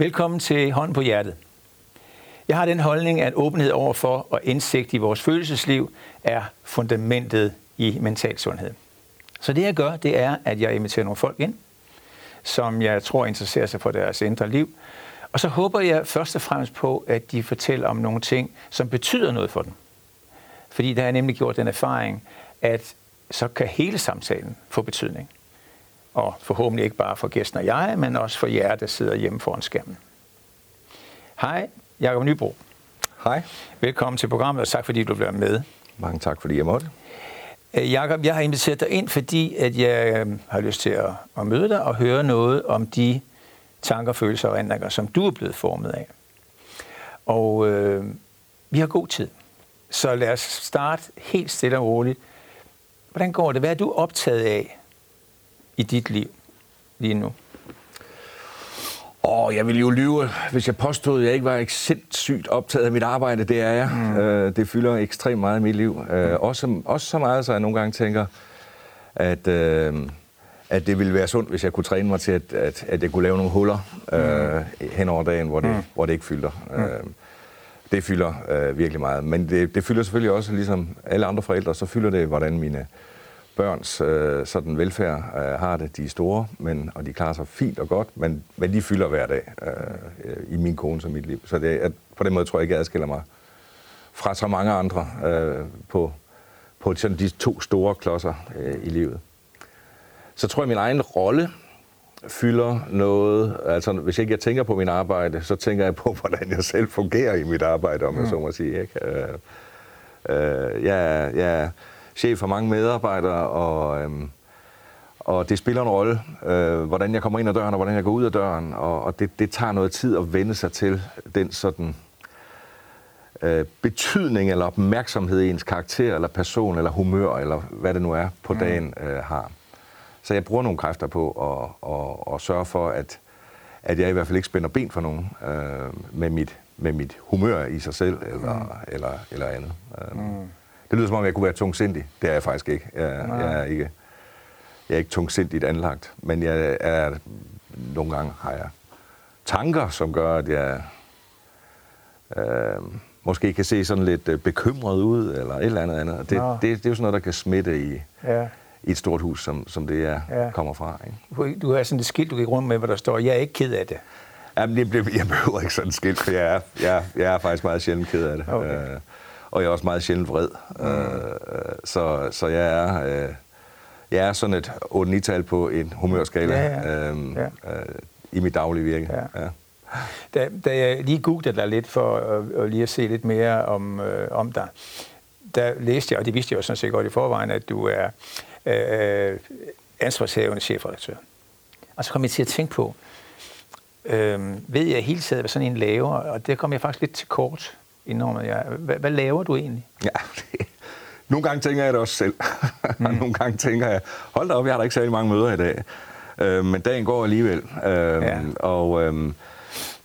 Velkommen til Hånd på Hjertet. Jeg har den holdning, at åbenhed overfor og indsigt i vores følelsesliv er fundamentet i mental sundhed. Så det jeg gør, det er, at jeg inviterer nogle folk ind, som jeg tror interesserer sig for deres indre liv. Og så håber jeg først og fremmest på, at de fortæller om nogle ting, som betyder noget for dem. Fordi der har jeg nemlig gjort den erfaring, at så kan hele samtalen få betydning. Og forhåbentlig ikke bare for gæsten og jeg, men også for jer, der sidder hjemme foran skærmen. Hej, Jakob Nybro. Hej. Velkommen til programmet, og tak fordi du blev med. Mange tak, fordi jeg måtte. Øh, Jakob, jeg har inviteret dig ind, fordi at jeg øh, har lyst til at, at møde dig og høre noget om de tanker, følelser og ændringer, som du er blevet formet af. Og øh, vi har god tid. Så lad os starte helt stille og roligt. Hvordan går det? Hvad er du optaget af i dit liv lige nu? Åh, jeg ville jo lyve, hvis jeg påstod, at jeg ikke var sindssygt optaget af mit arbejde. Det er jeg. Mm. Øh, det fylder ekstremt meget i mit liv. Øh, også, også så meget, så jeg nogle gange tænker, at, øh, at det ville være sundt, hvis jeg kunne træne mig til, at, at, at jeg kunne lave nogle huller øh, mm. hen over dagen, hvor det, mm. hvor det ikke fylder. Mm. Øh, det fylder øh, virkelig meget. Men det, det fylder selvfølgelig også, ligesom alle andre forældre, så fylder det, hvordan mine børns øh, sådan velfærd øh, har det. De er store, men, og de klarer sig fint og godt, men, men de fylder hver dag øh, i min kone og mit liv. Så det, at, på den måde tror jeg ikke, jeg adskiller mig fra så mange andre øh, på, på sådan de to store klodser øh, i livet. Så tror jeg, at min egen rolle fylder noget. Altså, hvis ikke jeg tænker på min arbejde, så tænker jeg på, hvordan jeg selv fungerer i mit arbejde, om jeg så må sige. Ikke? Øh, øh, jeg, jeg chef for mange medarbejdere, og, øhm, og det spiller en rolle, øh, hvordan jeg kommer ind ad døren, og hvordan jeg går ud af døren, og, og det, det tager noget tid at vende sig til den sådan øh, betydning eller opmærksomhed ens karakter, eller person, eller humør, eller hvad det nu er på mm. dagen øh, har. Så jeg bruger nogle kræfter på at, at, at sørge for, at, at jeg i hvert fald ikke spænder ben for nogen øh, med, mit, med mit humør i sig selv, eller, mm. eller, eller andet. Øh. Mm. Det lyder som om, jeg kunne være tungsindig. Det er jeg faktisk ikke. Jeg, jeg er ikke. Jeg er ikke tungsindigt anlagt, men jeg er, nogle gange har jeg tanker, som gør, at jeg øh, måske kan se sådan lidt øh, bekymret ud, eller et eller andet andet. Det, det, det, det er jo sådan noget, der kan smitte i, ja. i et stort hus, som, som det er, ja. kommer fra. Ikke? Du har sådan et skilt, du kan rundt med, hvor der står, jeg er ikke ked af det. Jamen, jeg, jeg behøver ikke sådan et skilt, for jeg er, jeg, jeg er faktisk meget sjældent ked af det. Okay. Øh, og jeg er også meget sjældent vred. Mm. Øh, så, så jeg er... Øh, jeg er sådan et 8-9-tal på en humørskala ja, ja. Øhm, ja. Øh, i mit daglige virke. Ja. Ja. Da, da jeg lige googlede dig lidt for at, at lige at se lidt mere om, øh, om dig, der læste jeg, og det vidste jeg jo sådan set godt i forvejen, at du er øh, ansvarshavende chefredaktør. Og så kom jeg til at tænke på, øh, ved jeg hele tiden, hvad sådan en laver, og det kom jeg faktisk lidt til kort indrømmer jeg. Hvad, hvad laver du egentlig? Ja, det, nogle gange tænker jeg det også selv. Mm. nogle gange tænker jeg, hold da op, jeg har da ikke særlig mange møder i dag. Øh, men dagen går alligevel. Øh, ja. Og øh,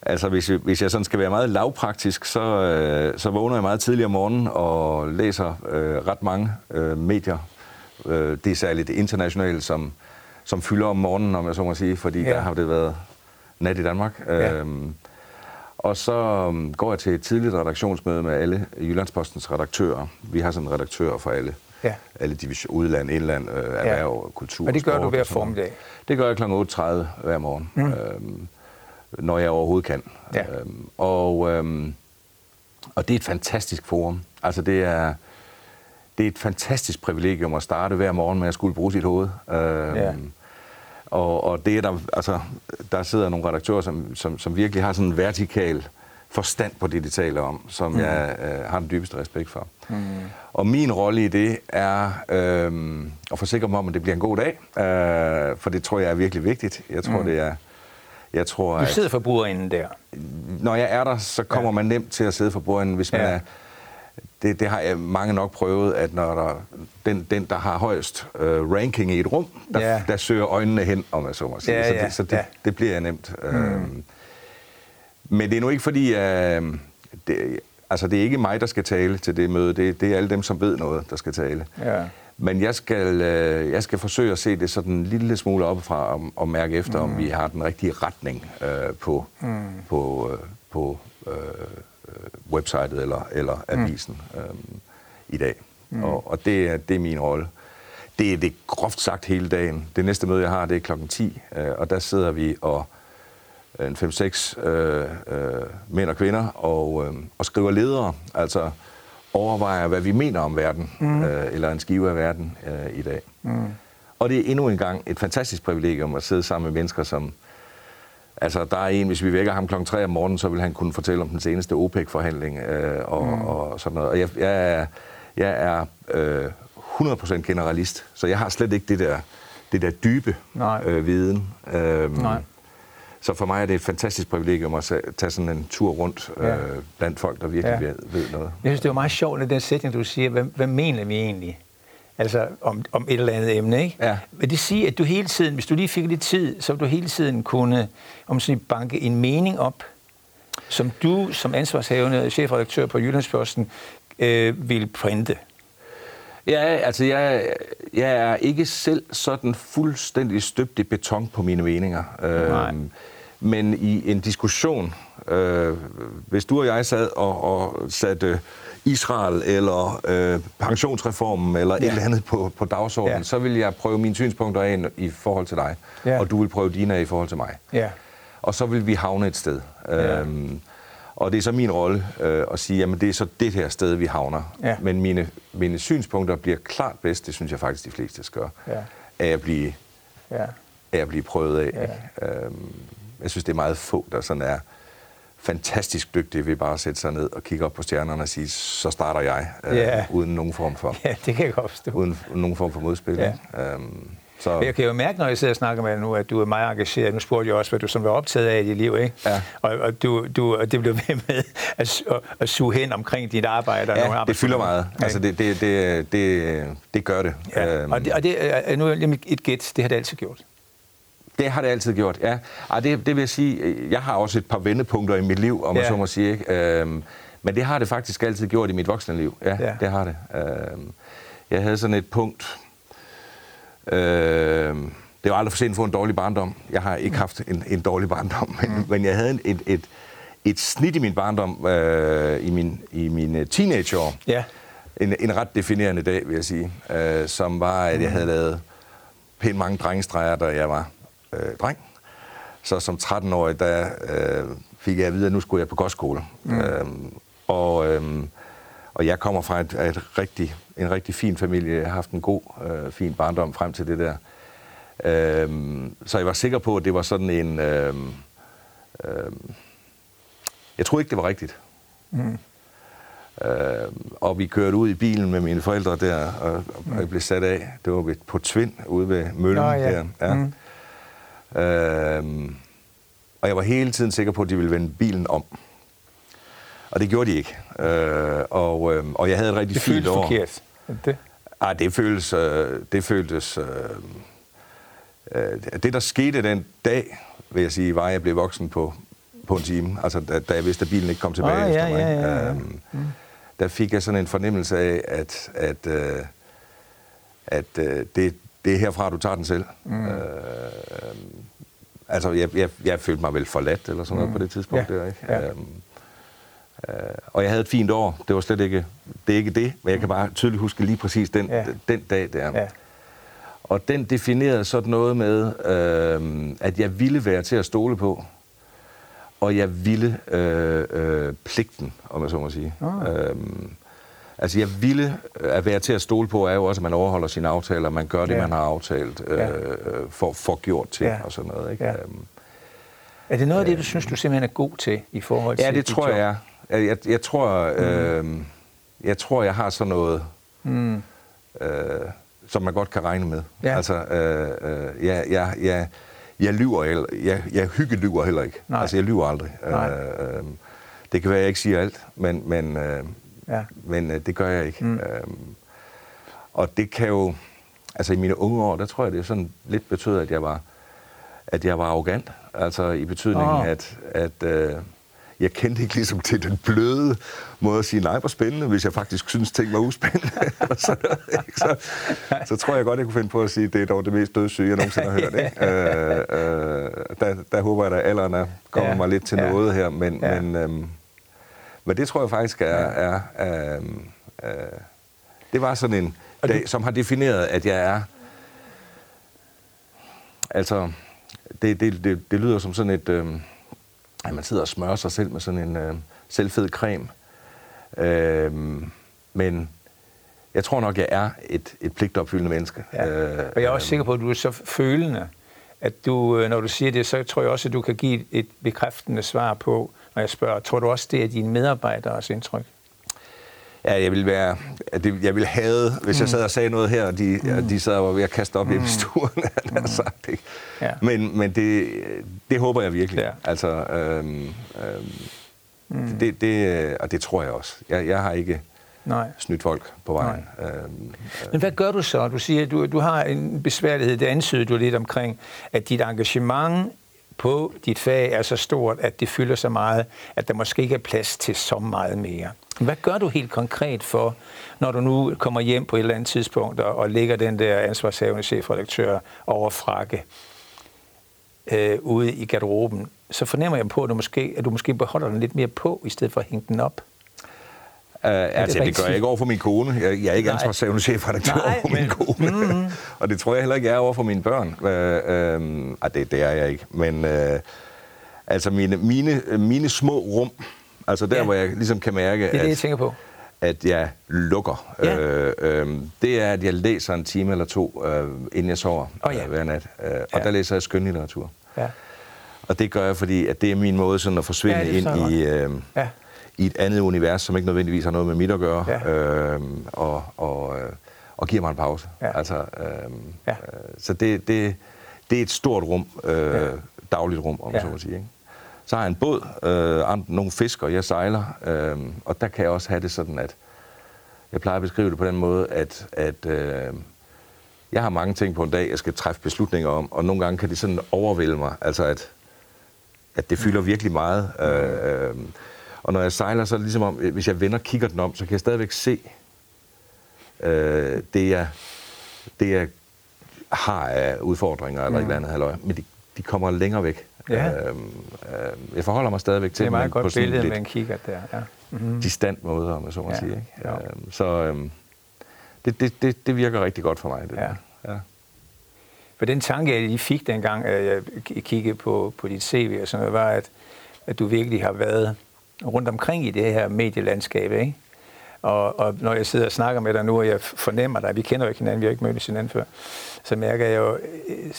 altså, hvis, hvis jeg sådan skal være meget lavpraktisk, så, øh, så vågner jeg meget tidligt om morgenen og læser øh, ret mange øh, medier. Øh, det er særligt det internationale, som, som fylder om morgenen, om jeg så må sige, fordi ja. der har det været nat i Danmark. Ja. Øh, og så um, går jeg til et tidligt redaktionsmøde med alle Jyllandspostens redaktører. Vi har sådan en redaktør for alle, ja. alle division, udland, indland, øh, erhverv, ja. kultur. Og det gør du hver formiddag? Det gør jeg kl. 8.30 hver morgen, mm. øhm, når jeg overhovedet kan. Ja. Øhm, og, øhm, og det er et fantastisk forum. Altså det er, det er et fantastisk privilegium at starte hver morgen med at skulle bruge sit hoved. Øhm, ja. Og, og det er der, altså, der sidder nogle redaktører, som, som, som virkelig har sådan en vertikal forstand på det, de taler om, som mm. jeg øh, har den dybeste respekt for. Mm. Og min rolle i det er øh, at forsikre mig om, at det bliver en god dag, øh, for det tror jeg er virkelig vigtigt. Jeg tror, mm. det er... Jeg tror, du sidder for bordenden der. Når jeg er der, så kommer ja. man nemt til at sidde for bordenden, hvis man ja. er det, det har jeg mange nok prøvet, at når der, den, den, der har højst øh, ranking i et rum, der, ja. der søger øjnene hen, om jeg så må sige. Ja, så det, så det, ja. det bliver nemt. Mm. Øhm, men det er nu ikke fordi, øh, det, altså det er ikke mig, der skal tale til det møde. Det, det er alle dem, som ved noget, der skal tale. Ja. Men jeg skal, øh, jeg skal forsøge at se det sådan en lille smule oppefra og, og mærke efter, mm. om vi har den rigtige retning øh, på, mm. på, øh, på øh, websitet eller, eller avisen mm. øh, i dag. Mm. Og, og det, er, det er min rolle. Det er det groft sagt hele dagen. Det næste møde, jeg har, det er klokken 10, øh, og der sidder vi og en 5-6 øh, øh, mænd og kvinder og, øh, og skriver ledere, altså overvejer, hvad vi mener om verden, mm. øh, eller en skive af verden øh, i dag. Mm. Og det er endnu en gang et fantastisk privilegium at sidde sammen med mennesker, som... Altså, der er en, hvis vi vækker ham klokken 3 om morgenen, så vil han kunne fortælle om den seneste OPEC-forhandling øh, og, mm. og sådan noget. Og jeg, jeg er, jeg er øh, 100% generalist, så jeg har slet ikke det der, det der dybe øh, viden. Øh, Nej. Så for mig er det et fantastisk privilegium at tage sådan en tur rundt ja. øh, blandt folk, der virkelig ja. ved, ved noget. Jeg synes, det var meget sjovt, den sætning, du siger, hvad, hvad mener vi egentlig? Altså om, om et eller andet emne, ikke? Ja. Vil det sige, at du hele tiden, hvis du lige fik lidt tid, så du hele tiden kunne om sådan banke en mening op, som du som ansvarshavende chefredaktør på Jyllandsposten øh, vil printe? Ja, altså jeg, jeg er ikke selv sådan fuldstændig støbt i beton på mine meninger. Nej. Øhm, men i en diskussion, øh, hvis du og jeg sad og, og satte Israel eller øh, pensionsreformen eller ja. et eller andet på, på dagsordenen, ja. så vil jeg prøve mine synspunkter af i forhold til dig, ja. og du vil prøve dine af i forhold til mig. Ja. Og så vil vi havne et sted. Ja. Øhm, og det er så min rolle øh, at sige, at det er så det her sted, vi havner. Ja. Men mine, mine synspunkter bliver klart bedst, det synes jeg faktisk, de fleste skal gøre, ja. af, at blive, ja. af at blive prøvet af. Ja. Øhm, jeg synes, det er meget få, der sådan er fantastisk dygtige ved bare at sætte sig ned og kigge op på stjernerne og sige, så starter jeg, øh, ja. uden nogen form for... Ja, det kan jeg godt forstå. Uden nogen form for modspil. Ja. Øhm, så... Jeg kan jo mærke, når jeg sidder og snakker med dig nu, at du er meget engageret. Nu spurgte jeg også, hvad du som var optaget af i dit liv, ikke? Ja. Og, og, du, du, og det blev ved med at, at, at suge hen omkring dit arbejde. Og ja, nogle det fylder meget. Ja. Altså, det, det, det, det, det gør det. Ja. Øhm. Og det, og det er nu et gæt, det har det altid gjort. Det har det altid gjort, ja. Og det, det vil jeg sige, jeg har også et par vendepunkter i mit liv, om ja. man så må sige. Ikke? Øhm, men det har det faktisk altid gjort i mit voksne liv. Ja, ja. det har det. Øhm, jeg havde sådan et punkt... Øhm, det var aldrig for sent at få en dårlig barndom. Jeg har ikke haft en, en dårlig barndom, men, mm. men jeg havde et, et, et snit i min barndom øh, i min, i mine teenageår. Ja. En, en ret definerende dag, vil jeg sige, øh, som var, at jeg havde lavet pænt mange drengestreger, da jeg var øh, dreng. Så som 13-årig, der øh, fik jeg at vide, at nu skulle jeg på kostskole. Mm. Øhm, og, øhm, og jeg kommer fra et, et rigtig, en rigtig fin familie. Jeg har haft en god, øh, fin barndom frem til det der. Øhm, så jeg var sikker på, at det var sådan en... Øhm, øhm, jeg tror ikke, det var rigtigt. Mm. Øh, og vi kørte ud i bilen med mine forældre der, og, og jeg blev sat af. Det var på Tvind, ude ved Møllen. Oh, ja. der. Ja. Mm. Øh, og jeg var hele tiden sikker på, at de ville vende bilen om. Og det gjorde de ikke. Øh, og, øh, og jeg havde et rigtig det fint år. Forkert. Det Ah, det føltes... Øh, det føltes... Øh, øh, det, der skete den dag, vil jeg sige, var, at jeg blev voksen på, på en time. Altså, da, da jeg vidste, at bilen ikke kom tilbage ah, efter ja, mig. Ja, ja, ja. Øhm, mm. Der fik jeg sådan en fornemmelse af, at, at, øh, at øh, det, det er herfra, du tager den selv. Mm. Øh, altså, jeg, jeg, jeg følte mig vel forladt eller sådan noget mm. på det tidspunkt ja. der, ikke? Ja. Øhm, øh, og jeg havde et fint år. Det var slet ikke det, er ikke det men jeg kan bare tydeligt huske lige præcis den, ja. den dag der. Ja. Og den definerede sådan noget med, øh, at jeg ville være til at stole på, og jeg ville øh, øh, pligten, om jeg så må sige. Oh. Øh, Altså, jeg ville øh, at være til at stole på, er jo også, at man overholder sine aftaler, man gør det, ja. man har aftalt, øh, ja. for, for gjort til, ja. og sådan noget. Ikke? Ja. Øhm, er det noget af det, du øh, synes, du simpelthen er god til i forhold til Ja, det tror jeg. Jeg, jeg, jeg tror, mm. øh, jeg tror, jeg har sådan noget, mm. øh, som man godt kan regne med. Ja. Altså, øh, øh, jeg, jeg, jeg, jeg lyver heller, jeg, jeg lyver heller ikke. Nej. Altså, jeg lyver aldrig. Nej. Øh, øh, det kan være, at jeg ikke siger alt, men, men, øh, Ja. Men øh, det gør jeg ikke. Mm. Øhm, og det kan jo... Altså i mine unge år, der tror jeg, det er sådan lidt betød, at jeg var, at jeg var arrogant. Altså i betydningen, oh. at, at øh, jeg kendte ikke ligesom til den bløde måde at sige, nej, hvor spændende, hvis jeg faktisk synes, ting var uspændende. så, så, så tror jeg godt, jeg kunne finde på at sige, det er dog det mest dødssyge, jeg nogensinde har hørt. Ikke? Øh, øh, der, der håber jeg, at alderen er kommet ja. mig lidt til ja. noget her, men, ja. men, øhm, men det tror jeg faktisk er... er, er øhm, øh, det var sådan en dag, som har defineret, at jeg er... Altså, det, det, det, det lyder som sådan et... Øh, at man sidder og smører sig selv med sådan en øh, selvfed creme. Øh, men jeg tror nok, jeg er et, et pligtopfyldende menneske. Ja. Øh, og jeg er også øh, sikker på, at du er så følende, at du, øh, når du siger det, så tror jeg også, at du kan give et bekræftende svar på, når jeg spørger, tror du også, det er dine medarbejderes indtryk? Ja, jeg vil være, jeg vil have, hvis mm. jeg sad og sagde noget her, og de, mm. de sad og var ved at kaste op mm. i stuen, mm. sagt, ikke? Ja. Men, men det, det håber jeg virkelig. Ja. Altså, øhm, øhm, mm. det, det, og det tror jeg også. Jeg, jeg har ikke Nej. snydt folk på vejen. Øhm, øhm. Men hvad gør du så? Du siger, at du, du har en besværlighed, det ansyder du lidt omkring, at dit engagement på dit fag er så stort, at det fylder så meget, at der måske ikke er plads til så meget mere. Hvad gør du helt konkret for, når du nu kommer hjem på et eller andet tidspunkt og, og lægger den der ansvarshavende chefredaktør over frakke øh, ude i garderoben, så fornemmer jeg på, at du, måske, at du måske beholder den lidt mere på, i stedet for at hænge den op. Uh, altså, det, det gør jeg ikke over for min kone. Jeg, jeg er ikke ansvarshavende chefredaktør over for min kone. Mm-hmm. og det tror jeg heller ikke, jeg er over for mine børn. Uh, uh, det, det er jeg ikke. Men uh, altså, mine, mine, mine små rum, Altså der, ja. hvor jeg ligesom kan mærke, det er at, det, jeg tænker på. at jeg lukker. Ja. Øh, øh, det er, at jeg læser en time eller to, øh, inden jeg sover oh, ja. øh, hver nat. Øh, og ja. der læser jeg skønlitteratur. Ja. Og det gør jeg, fordi at det er min måde sådan at forsvinde ja, ind i, øh, ja. I et andet univers, som ikke nødvendigvis har noget med mit at gøre, ja. øh, og, og, øh, og giver mig en pause. Ja. Altså, øh, ja. øh, så det, det, det er et stort rum, øh, ja. dagligt rum, om ja. så må sige. Ikke? Så har jeg en båd, øh, nogle fisker, jeg sejler, øh, og der kan jeg også have det sådan, at jeg plejer at beskrive det på den måde, at, at øh, jeg har mange ting på en dag, jeg skal træffe beslutninger om, og nogle gange kan det sådan overvælde mig, altså at, at det fylder virkelig meget. Øh, øh, og når jeg sejler, så er det ligesom om, hvis jeg vender kigger den om, så kan jeg stadigvæk se øh, det, jeg, det, jeg har af udfordringer eller mm. et eller andet halløj, men de, de kommer længere væk. Ja. Øhm, øh, jeg forholder mig stadigvæk til det. er meget godt billede med en kigger der. Ja. Mm-hmm. Distant måde, om jeg så må ja. sige. Ikke? Ja. Øhm, så øhm, det, det, det, det virker rigtig godt for mig. Det ja. ja. For den tanke, jeg lige fik dengang, at jeg kiggede på, på dit CV og sådan noget, var, at, at du virkelig har været rundt omkring i det her medielandskab, ikke? Og, og når jeg sidder og snakker med dig nu, og jeg fornemmer dig, vi kender jo ikke hinanden, vi har ikke mødt hinanden før, så mærker jeg jo øh,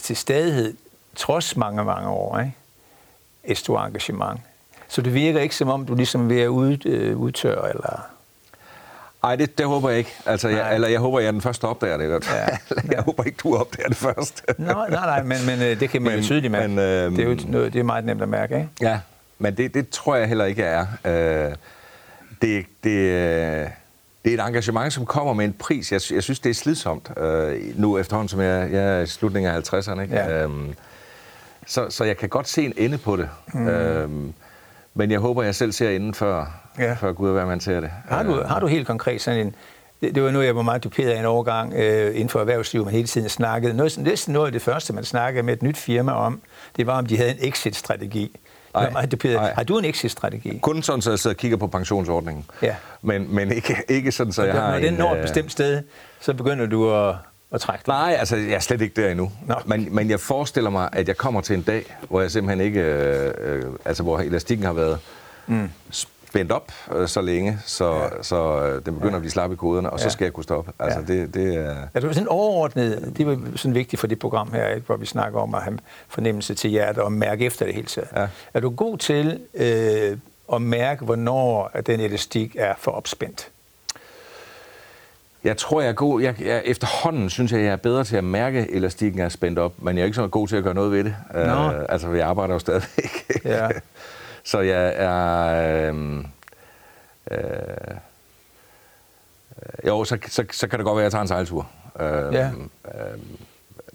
til stadighed trods mange, mange år, ikke? et stort engagement. Så det virker ikke som om, du ligesom vil ud, øh, udtørre, eller... Nej, det, det håber jeg ikke. Altså, jeg, eller jeg håber, jeg er den første, der opdager det. Ja. jeg håber ikke, du opdager det først. Nå, nej, nej, men, men øh, det kan man men, jo tydeligt mærke. Men, øh, det, er jo noget, det er meget nemt at mærke, ikke? Ja, men det, det tror jeg heller ikke, er. Øh, det, det, øh, det er et engagement, som kommer med en pris. Jeg, jeg synes, det er slidsomt. Øh, nu efterhånden, som jeg, jeg er i slutningen af 50'erne. Ikke? Ja. Øhm, så, så jeg kan godt se en ende på det. Mm. Øhm, men jeg håber, jeg selv ser enden før, ja. før Gud og hvad man ser det. Har du, har du helt konkret sådan en... Det, det var noget, jeg var meget duperet af en overgang øh, inden for erhvervslivet, man hele tiden snakkede. Noget, næsten noget af det første, man snakkede med et nyt firma om, det var, om de havde en exit-strategi. Ej, ej. Har du en exit-strategi? Kun sådan, så jeg sidder og kigger på pensionsordningen. Ja. Men, men ikke, ikke sådan, så jeg har Når den når et øh, bestemt sted, så begynder du at at trække den? Nej, altså jeg er slet ikke der endnu. No. Men, men jeg forestiller mig, at jeg kommer til en dag, hvor jeg simpelthen ikke, øh, øh, altså hvor elastikken har været mm. Spændt op øh, så længe, så, ja. så øh, den begynder ja. at blive slap i koderne, og ja. så skal jeg kunne stoppe. Altså ja. det, det er... Altså sådan overordnet, det var sådan vigtigt for det program her, ikke, hvor vi snakker om at have fornemmelse til hjertet og mærke efter det hele taget. Ja. Er du god til øh, at mærke, hvornår den elastik er for opspændt? Jeg tror, jeg er god. Jeg, jeg, efterhånden synes jeg, jeg er bedre til at mærke, at elastikken er spændt op, men jeg er ikke så god til at gøre noget ved det. No. Uh, altså, jeg arbejder jo stadigvæk. Ja. så jeg er... Uh, uh, jo, så, så, så kan det godt være, at jeg tager en sejltur. Uh, ja. uh,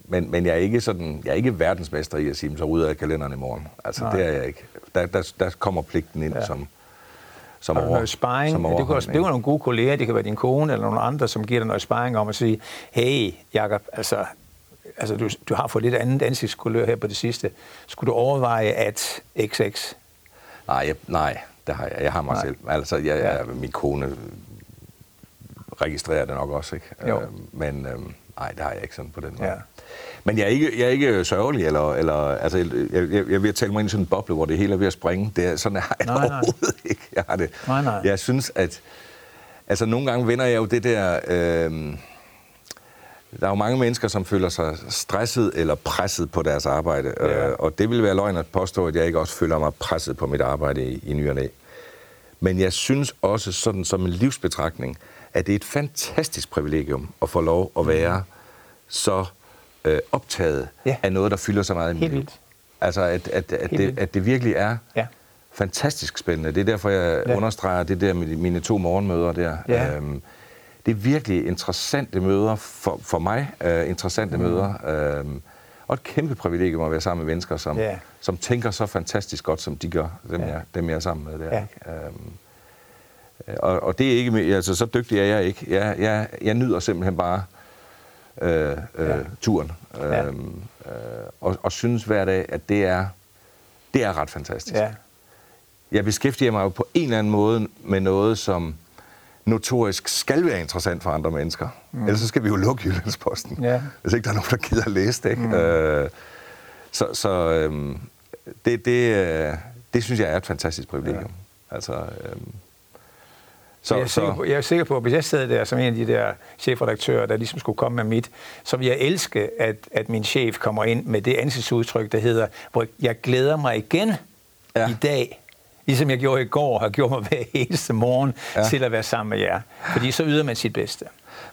men, men jeg er ikke sådan, jeg er ikke verdensmester i at sige, så rydder jeg kalenderen i morgen. Altså, Nej. det er jeg ikke. Der, der, der kommer pligten ind ja. som, som over, noget sparring. Som det kan også blive nogle gode kolleger, det kan være din kone eller nogle andre, som giver dig noget sparring om at sige, hey Jacob, altså, altså du, du har fået lidt andet ansigtskulør her på det sidste. Skulle du overveje at XX? Nej, jeg, nej, det har jeg. Jeg har mig nej. selv. Altså, jeg, ja. jeg, min kone registrerer det nok også, ikke? Jo. Øh, men øh, nej, det har jeg ikke sådan på den måde. Ja. Men jeg er ikke, jeg er ikke sørgelig, eller, eller altså, jeg, jeg, jeg er ved at tale mig ind i sådan en boble, hvor det hele er ved at springe. Det er, sådan har jeg nej, overhovedet nej. ikke. Jeg har det. Nej, nej. Jeg synes, at altså, nogle gange vender jeg jo det der... Øh, der er jo mange mennesker, som føler sig stresset eller presset på deres arbejde. Ja. Øh, og det vil være løgn at påstå, at jeg ikke også føler mig presset på mit arbejde i, i ny og næ. Men jeg synes også, sådan som en livsbetragtning, at det er et fantastisk privilegium at få lov at være mm. så øh, optaget ja. af noget, der fylder så meget i mit liv. Altså, at, at, at, det, at det virkelig er ja. fantastisk spændende. Det er derfor, jeg ja. understreger det der med mine to morgenmøder der. Ja. Øhm, det er virkelig interessante møder for, for mig. Uh, interessante mm. møder. Um, og et kæmpe privilegium at være sammen med mennesker, som, yeah. som tænker så fantastisk godt, som de gør, dem, yeah. jeg, dem jeg er sammen med der. Yeah. Um, og, og det er ikke, altså så dygtig er jeg ikke. Jeg, jeg, jeg nyder simpelthen bare øh, øh, ja. turen. Øhm, øh, og, og synes hver dag, at det er, det er ret fantastisk. Ja. Jeg beskæftiger mig jo på en eller anden måde med noget, som notorisk skal være interessant for andre mennesker. Mm. Ellers så skal vi jo lukke Jyllandsposten, ja. hvis ikke der er nogen, der gider at læse det. Ikke? Mm. Øh, så så øh, det, det, øh, det synes jeg er et fantastisk privilegium. Ja. Altså, øh, så, jeg, er så... på, jeg er sikker på, at hvis jeg sad der som en af de der chefredaktører, der ligesom skulle komme med mit, så vil jeg elske, at, at min chef kommer ind med det ansigtsudtryk, der hedder, hvor jeg glæder mig igen ja. i dag, ligesom jeg gjorde i går, har gjort mig hver eneste morgen ja. til at være sammen med jer. Fordi så yder man sit bedste.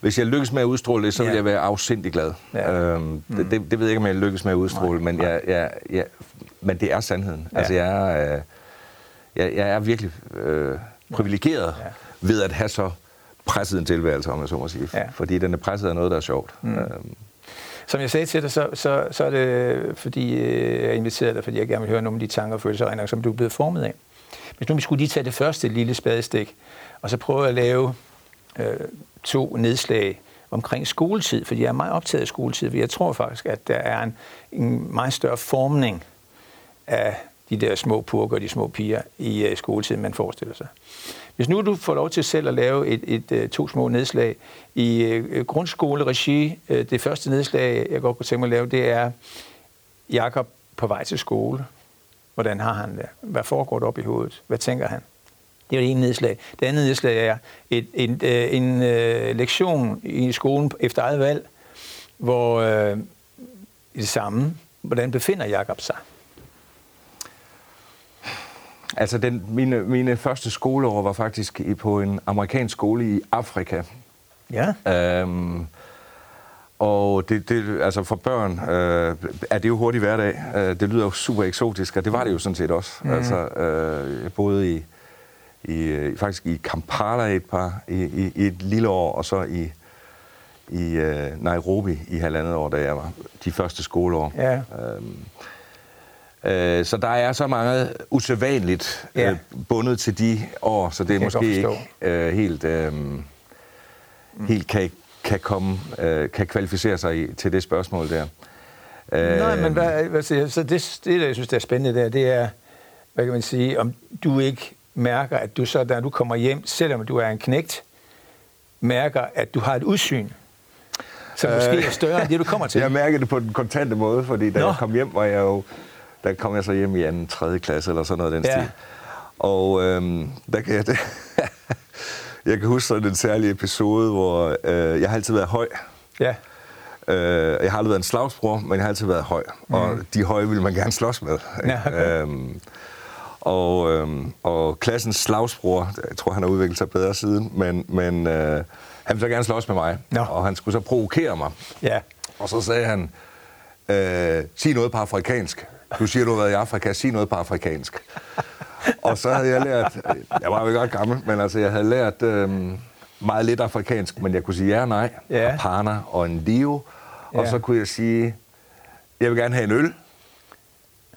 Hvis jeg lykkes med at udstråle det, så vil ja. jeg være afsindig glad. Ja. Øhm, mm. det, det, det ved jeg ikke, om jeg lykkes med at udstråle, Nej. men, jeg, jeg, jeg, men det er sandheden. Ja. Altså, jeg er, øh, jeg, jeg er virkelig øh, privilegeret. Ja ved at have så presset en tilværelse, om jeg så må sige. Ja. Fordi den er presset af noget, der er sjovt. Mm. Øhm. Som jeg sagde til dig, så, så, så er det, fordi øh, jeg inviterede dig, fordi jeg gerne vil høre nogle af de tanker og følelser, som du er blevet formet af. Hvis nu vi skulle lige tage det første lille spadestik, og så prøve at lave øh, to nedslag omkring skoletid, fordi jeg er meget optaget af skoletid, for jeg tror faktisk, at der er en, en meget større formning af de der små purker og de små piger i øh, skoletiden, man forestiller sig. Hvis nu du får lov til selv at lave et, et, et to små nedslag i øh, grundskoleregi, øh, det første nedslag, jeg godt kunne tænke mig at lave, det er Jakob på vej til skole. Hvordan har han det? Hvad foregår der op i hovedet? Hvad tænker han? Det er det ene nedslag. Det andet nedslag er et, en, en, en uh, lektion i skolen efter eget valg, hvor uh, det samme, hvordan befinder Jakob sig? Altså, den, mine, mine første skoleår var faktisk i, på en amerikansk skole i Afrika. Ja. Øhm, og det, det, altså for børn øh, er det jo hurtigt hverdag. Øh, det lyder jo super eksotisk, og det var det jo sådan set også. Mm. Altså, øh, jeg boede i, i, faktisk i Kampala et par, i, i, i et lille år, og så i, i øh, Nairobi i halvandet år, da jeg var de første skoleår. Ja. Øhm, Øh, så der er så meget usædvanligt ja. øh, bundet til de år, så det er måske ikke øh, helt, øh, helt kan, kan komme, øh, kan kvalificere sig i, til det spørgsmål der. Øh, Nej, men hvad, hvad siger, så det, det, der jeg synes, der er spændende der, det er, hvad kan man sige, om du ikke mærker, at du så, da du kommer hjem, selvom du er en knægt, mærker, at du har et udsyn, som øh, måske er større end det, du kommer til. Jeg mærker det på den kontante måde, fordi da Nå. jeg kom hjem, var jeg jo der kom jeg så hjem i anden, tredje klasse, eller sådan noget den ja. stil. Og øhm, der kan jeg, det, jeg kan huske sådan en særlig episode, hvor øh, jeg har altid været høj. Ja. Øh, jeg har aldrig været en slagsbror, men jeg har altid været høj. Mm. Og de høje vil man gerne slås med. Ja, okay. øhm, og, øhm, og klassens slagsbror, jeg tror, han har udviklet sig bedre siden, men, men øh, han ville så gerne slås med mig. Ja. Og han skulle så provokere mig. Ja. Og så sagde han, øh, sig noget på afrikansk. Du siger, du har været i Afrika. Sig noget på afrikansk. Og så havde jeg lært... Jeg var jo godt gammel, men altså, jeg havde lært øhm, meget lidt afrikansk, men jeg kunne sige ja og nej. Ja. Apana og en dio. Og ja. så kunne jeg sige jeg vil gerne have en øl,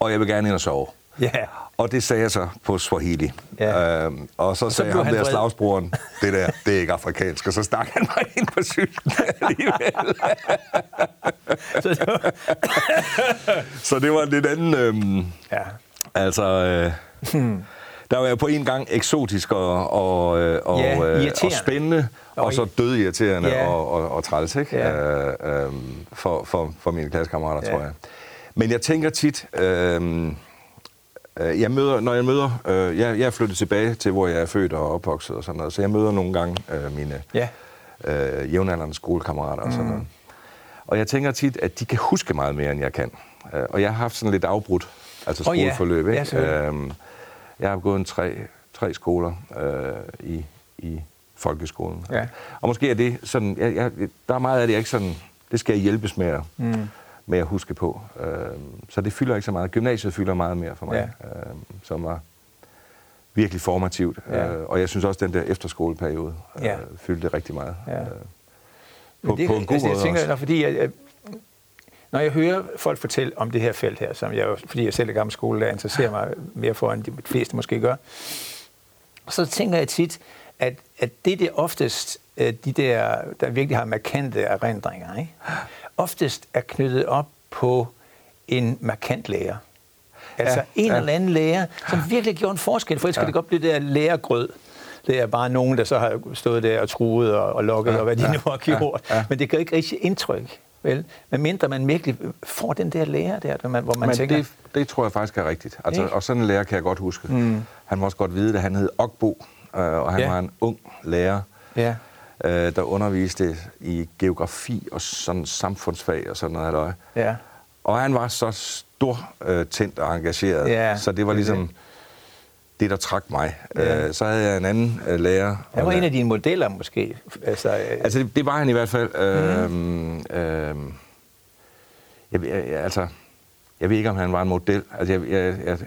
og jeg vil gerne ind og sove. Ja. Og det sagde jeg så på Swahili. Ja. Øhm, og så, så sagde blev ham der vred. slagsbroren, det der, det er ikke afrikansk. Og så stak han mig ind på cyklen alligevel. Så det var, Så det var en lidt anden... Øhm, ja. altså, øh, der var jeg på en gang eksotisk og, og, øh, og, Ja, øh, og spændende, og, Og så død irriterende Ja. og, og, og træls, ikke? Ja. Øh, øh, for, for, for mine klassekammerater, Ja. tror jeg. Men jeg tænker tit... Øh, Øh, Jeg møder, når jeg møder, øh, jeg, jeg er flyttet tilbage til, hvor jeg er født og opvokset og sådan noget, så jeg møder nogle gange øh, mine Ja. øh, jævnaldrende skolekammerater og sådan noget. Og jeg tænker tit, at de kan huske meget mere, end jeg kan. Og jeg har haft sådan lidt afbrudt, altså ja. skoleforløb. Ja, Ikke? øhm, jeg har gået en tre, tre skoler øh, i, i folkeskolen. Ja. Og måske er det sådan, jeg, jeg, der er meget af det, jeg ikke sådan, det skal jeg hjælpes med at, mm. med at huske på. Øh, så det fylder ikke så meget. Gymnasiet fylder meget mere for mig, Ja. øh, som var virkelig formativt. Ja. Øh, og jeg synes også, at den der efterskoleperiode øh, Ja. fyldte rigtig meget. Ja. Øh, Men på, på en god altså, måde jeg tænker, når, fordi jeg, jeg, når jeg hører folk fortælle om det her felt her, som jeg, fordi jeg selv er gammel skolelærer, interesserer mig mere for, end de fleste måske gør, så tænker jeg tit, at, at det der oftest, øh, de der, der virkelig har markante erindringer, ikke? oftest er knyttet op på en markant lærer. Altså Ja, ja, en ja. eller anden lærer, som virkelig gjorde en forskel, for ellers kan det godt blive det der lærergrød. Det er bare nogen, der så har stået der og truet og, og lukket, ja, og hvad de ja, nu har gjort. Ja, ja. Men det gør ikke rigtig indtryk, vel? Men mindre man virkelig får den der lærer der, hvor man, hvor man Men tænker... det, det tror jeg faktisk er rigtigt. Altså, Ikke? og sådan en lærer kan jeg godt huske. Mm. Han må også godt vide det. Han hed Ogbo, øh, og han Ja. var en ung lærer, Ja, øh, der underviste i geografi og sådan samfundsfag og sådan noget. halløj. ja. Og han var så stor øh, tændt og engageret, Ja, så det var det ligesom det, der trak mig. Ja. Øh, så havde jeg en anden øh, lærer. Han var en af dine modeller måske. Altså, øh, Altså, det, det var han i hvert fald. Øh, Mhm. øh, jeg, jeg, jeg, altså, jeg ved ikke, om han var en model. Altså, jeg, jeg, jeg, jeg,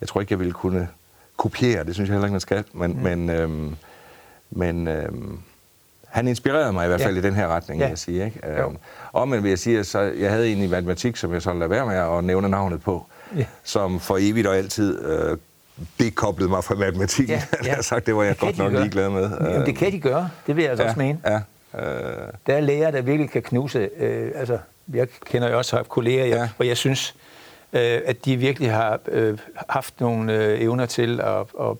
jeg tror ikke, jeg ville kunne kopiere. Det synes jeg heller ikke, man skal. Men, mm. men, øhm, men øhm, han inspirerede mig i hvert Ja. fald i den her retning, Ja. vil jeg sige. Ikke? Jo. Øhm, og men vil jeg sige, at så, jeg havde en i matematik, som jeg så lader være med at nævne navnet på, Ja. som for evigt og altid øh, dekoblede mig fra matematik. Ja, ja. jeg har sagt, det var jeg Det godt nok ligeglad med. Jamen, det kan de gøre. Det vil jeg altså ja, også mene. Ja, øh, Der er læger, der virkelig kan knuse. Øh, altså, jeg kender jo også kolleger, jeg, Ja. hvor jeg synes, øh, at de virkelig har øh, haft nogle øh, evner til at, at,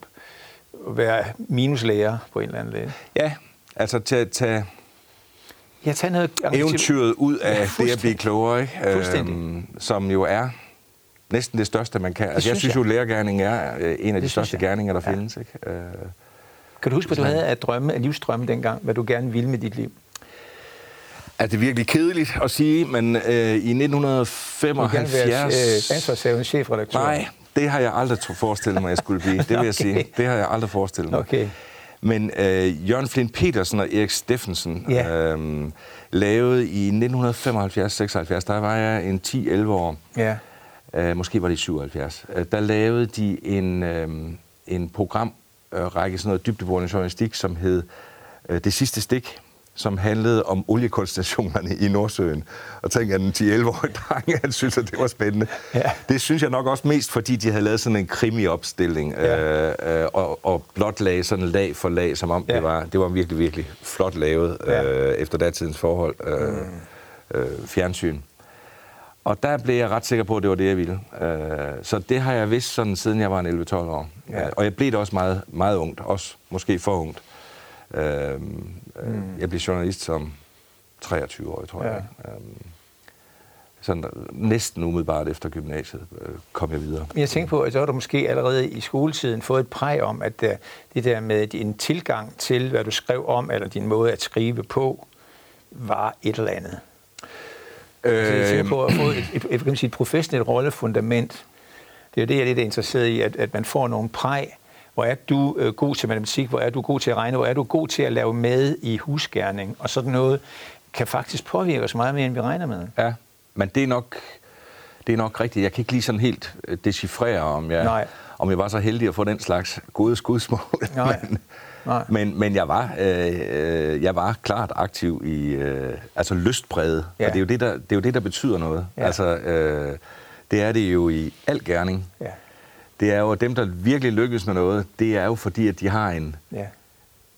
være minuslæger på en eller anden måde. ja, altså til at tage Jeg tager noget eventyret ud af Ja, det at blive klogere, ikke? Fuldstændig. Øhm, som jo er næsten det største, man kan. Altså, jeg synes jeg. jo, lærergærning er øh, en af de Det synes største jeg. gerninger, der Ja. findes. Ikke? Øh, Kan du huske, hvad du havde af drømme, af livsdrømme dengang? Hvad du gerne ville med dit liv? er det virkelig kedeligt at sige, men øh, i Du vil gerne være 1975... øh, ansvarshavende chefredaktør. Nej, det har jeg aldrig forestillet mig, jeg skulle blive. Det vil jeg Okay. sige. Det har jeg aldrig forestillet mig. Okay. Men øh, Jørgen Flint Petersen og Erik Steffensen Ja. øh, lavede i 1975-76, der var jeg en 10-11 år, Ja. Øh, måske var det i 77, øh, der lavede de en, øh, en programrække, sådan noget dybdeborende journalistik, som hed øh, Det sidste stik, som handlede om oliekonstallationerne i Nordsøen. Og tænkte, at en 10-11-årig dreng, han synes, at det var spændende. Ja. Det synes jeg nok også mest, fordi de havde lavet sådan en krimi-opstilling, Ja. øh, øh, og, og blot lagde sådan lag for lag, som om Ja. det, var, det var virkelig, virkelig flot lavet Ja. øh, efter datidens forhold. Øh, øh, fjernsyn. Og der blev jeg ret sikker på, at det var det, jeg ville. Øh, så det har jeg vidst sådan, siden jeg var en 11-12 år. Ja. Ja. Og jeg blev det også meget, meget ungt, også måske for ungt. Øh, mm. Jeg blev journalist som 23 år, tror Ja. jeg. Øh, sådan næsten umiddelbart efter gymnasiet øh, kom jeg videre. Men jeg tænker på, at så har du måske allerede i skoletiden fået et præg om, at øh, det der med din tilgang til, hvad du skrev om, eller din måde at skrive på, var et eller andet. Øh, så jeg tænker på at få et, et, et, et, et professionelt rollefundament. Det er jo det, jeg er lidt interesseret i, at, at man får nogle præg. Hvor er du øh, god til matematik? Hvor er du god til at regne? Hvor er du god til at lave med i husgærning? Og sådan noget kan faktisk påvirke os meget mere, end vi regner med. Ja, men det er nok, det er nok rigtigt. Jeg kan ikke lige sådan helt øh, decifrere, om jeg, Nej. om jeg var så heldig at få den slags gode skudsmål. Nej. men, Nej. Men, men jeg, var, øh, øh, jeg var klart aktiv i øh, altså lystbredet, Ja. og det er, jo det, der, det er jo det, der betyder noget. Ja. Altså, øh, det er det jo i al gerning. Ja, Det er jo, dem, der virkelig lykkes med noget, det er jo fordi, at de har en, ja,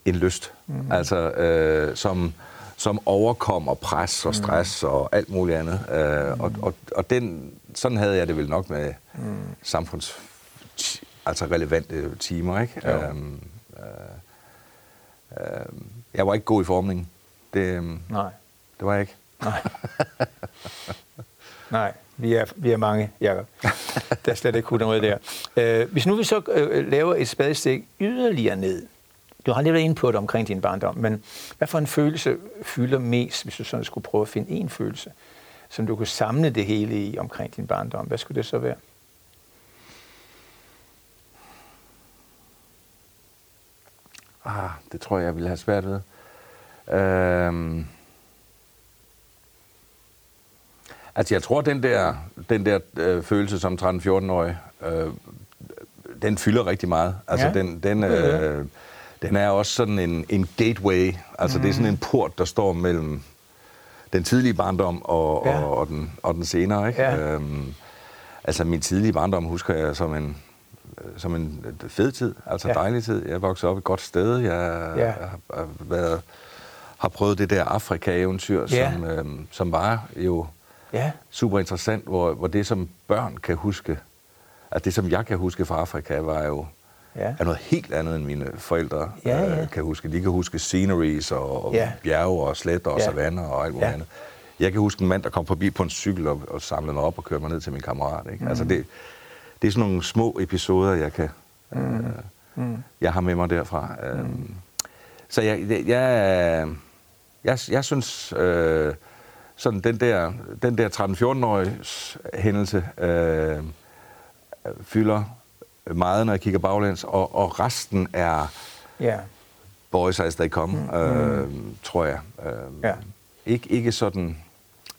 en lyst, mm. altså, øh, som, som overkommer pres og stress mm. og alt muligt andet. Øh, og og, og den, sådan havde jeg det vel nok med mm. samfunds altså relevante timer. Ikke? Øhm, øh, øh, jeg var ikke god i formningen. Det, øhm, nej, det var jeg ikke. nej. nej, vi er, vi er mange, Jacob. Der er slet ikke kun noget der. Øh, hvis nu vi så øh, laver et spadestik yderligere ned, du har lige været inde på det omkring din barndom, men hvad for en følelse fylder mest, hvis du sådan skulle prøve at finde en følelse, som du kunne samle det hele i omkring din barndom? Hvad skulle det så være? Ah, det tror jeg, jeg ville have svært ved. Øhm, altså, jeg tror, den der, den der øh, følelse som 13-14-årig, øh, den fylder rigtig meget. Altså, Ja, den, den, er øh, den er også sådan en, en gateway. Altså, mm. det er sådan en port, der står mellem den tidlige barndom og, Ja. og, og, den, og den senere. Ikke? Ja. Øhm, altså, min tidlige barndom husker jeg som en, som en fed tid, altså Ja. dejlig tid. Jeg voksede op et godt sted. Jeg, Ja. har, været, har prøvet det der Afrika-eventyr, Ja. som, øhm, som var jo Ja, super interessant, hvor, hvor det, som børn kan huske, altså det, som jeg kan huske fra Afrika, var jo ja, er noget helt andet, end mine forældre Ja, ja. Øh, kan huske. De kan huske sceneries og, og Ja. bjerge og sletter og Ja. savanner og alt muligt Ja. andet. Jeg kan huske en mand, der kom forbi på en cykel og, og samlede mig op og kørte mig ned til min kammerat. Ikke? Mm. Altså det, det er sådan nogle små episoder, jeg kan mm. Øh, mm. jeg har med mig derfra. Mm. Så jeg, jeg, jeg, jeg, jeg synes, øh, sådan den der, den der 13-14-årige hændelse øh, fylder meget, når jeg kigger baglæns, og, og resten er ja, boys as they come, mm. øh, tror jeg. Øh, Ja. ikke, ikke sådan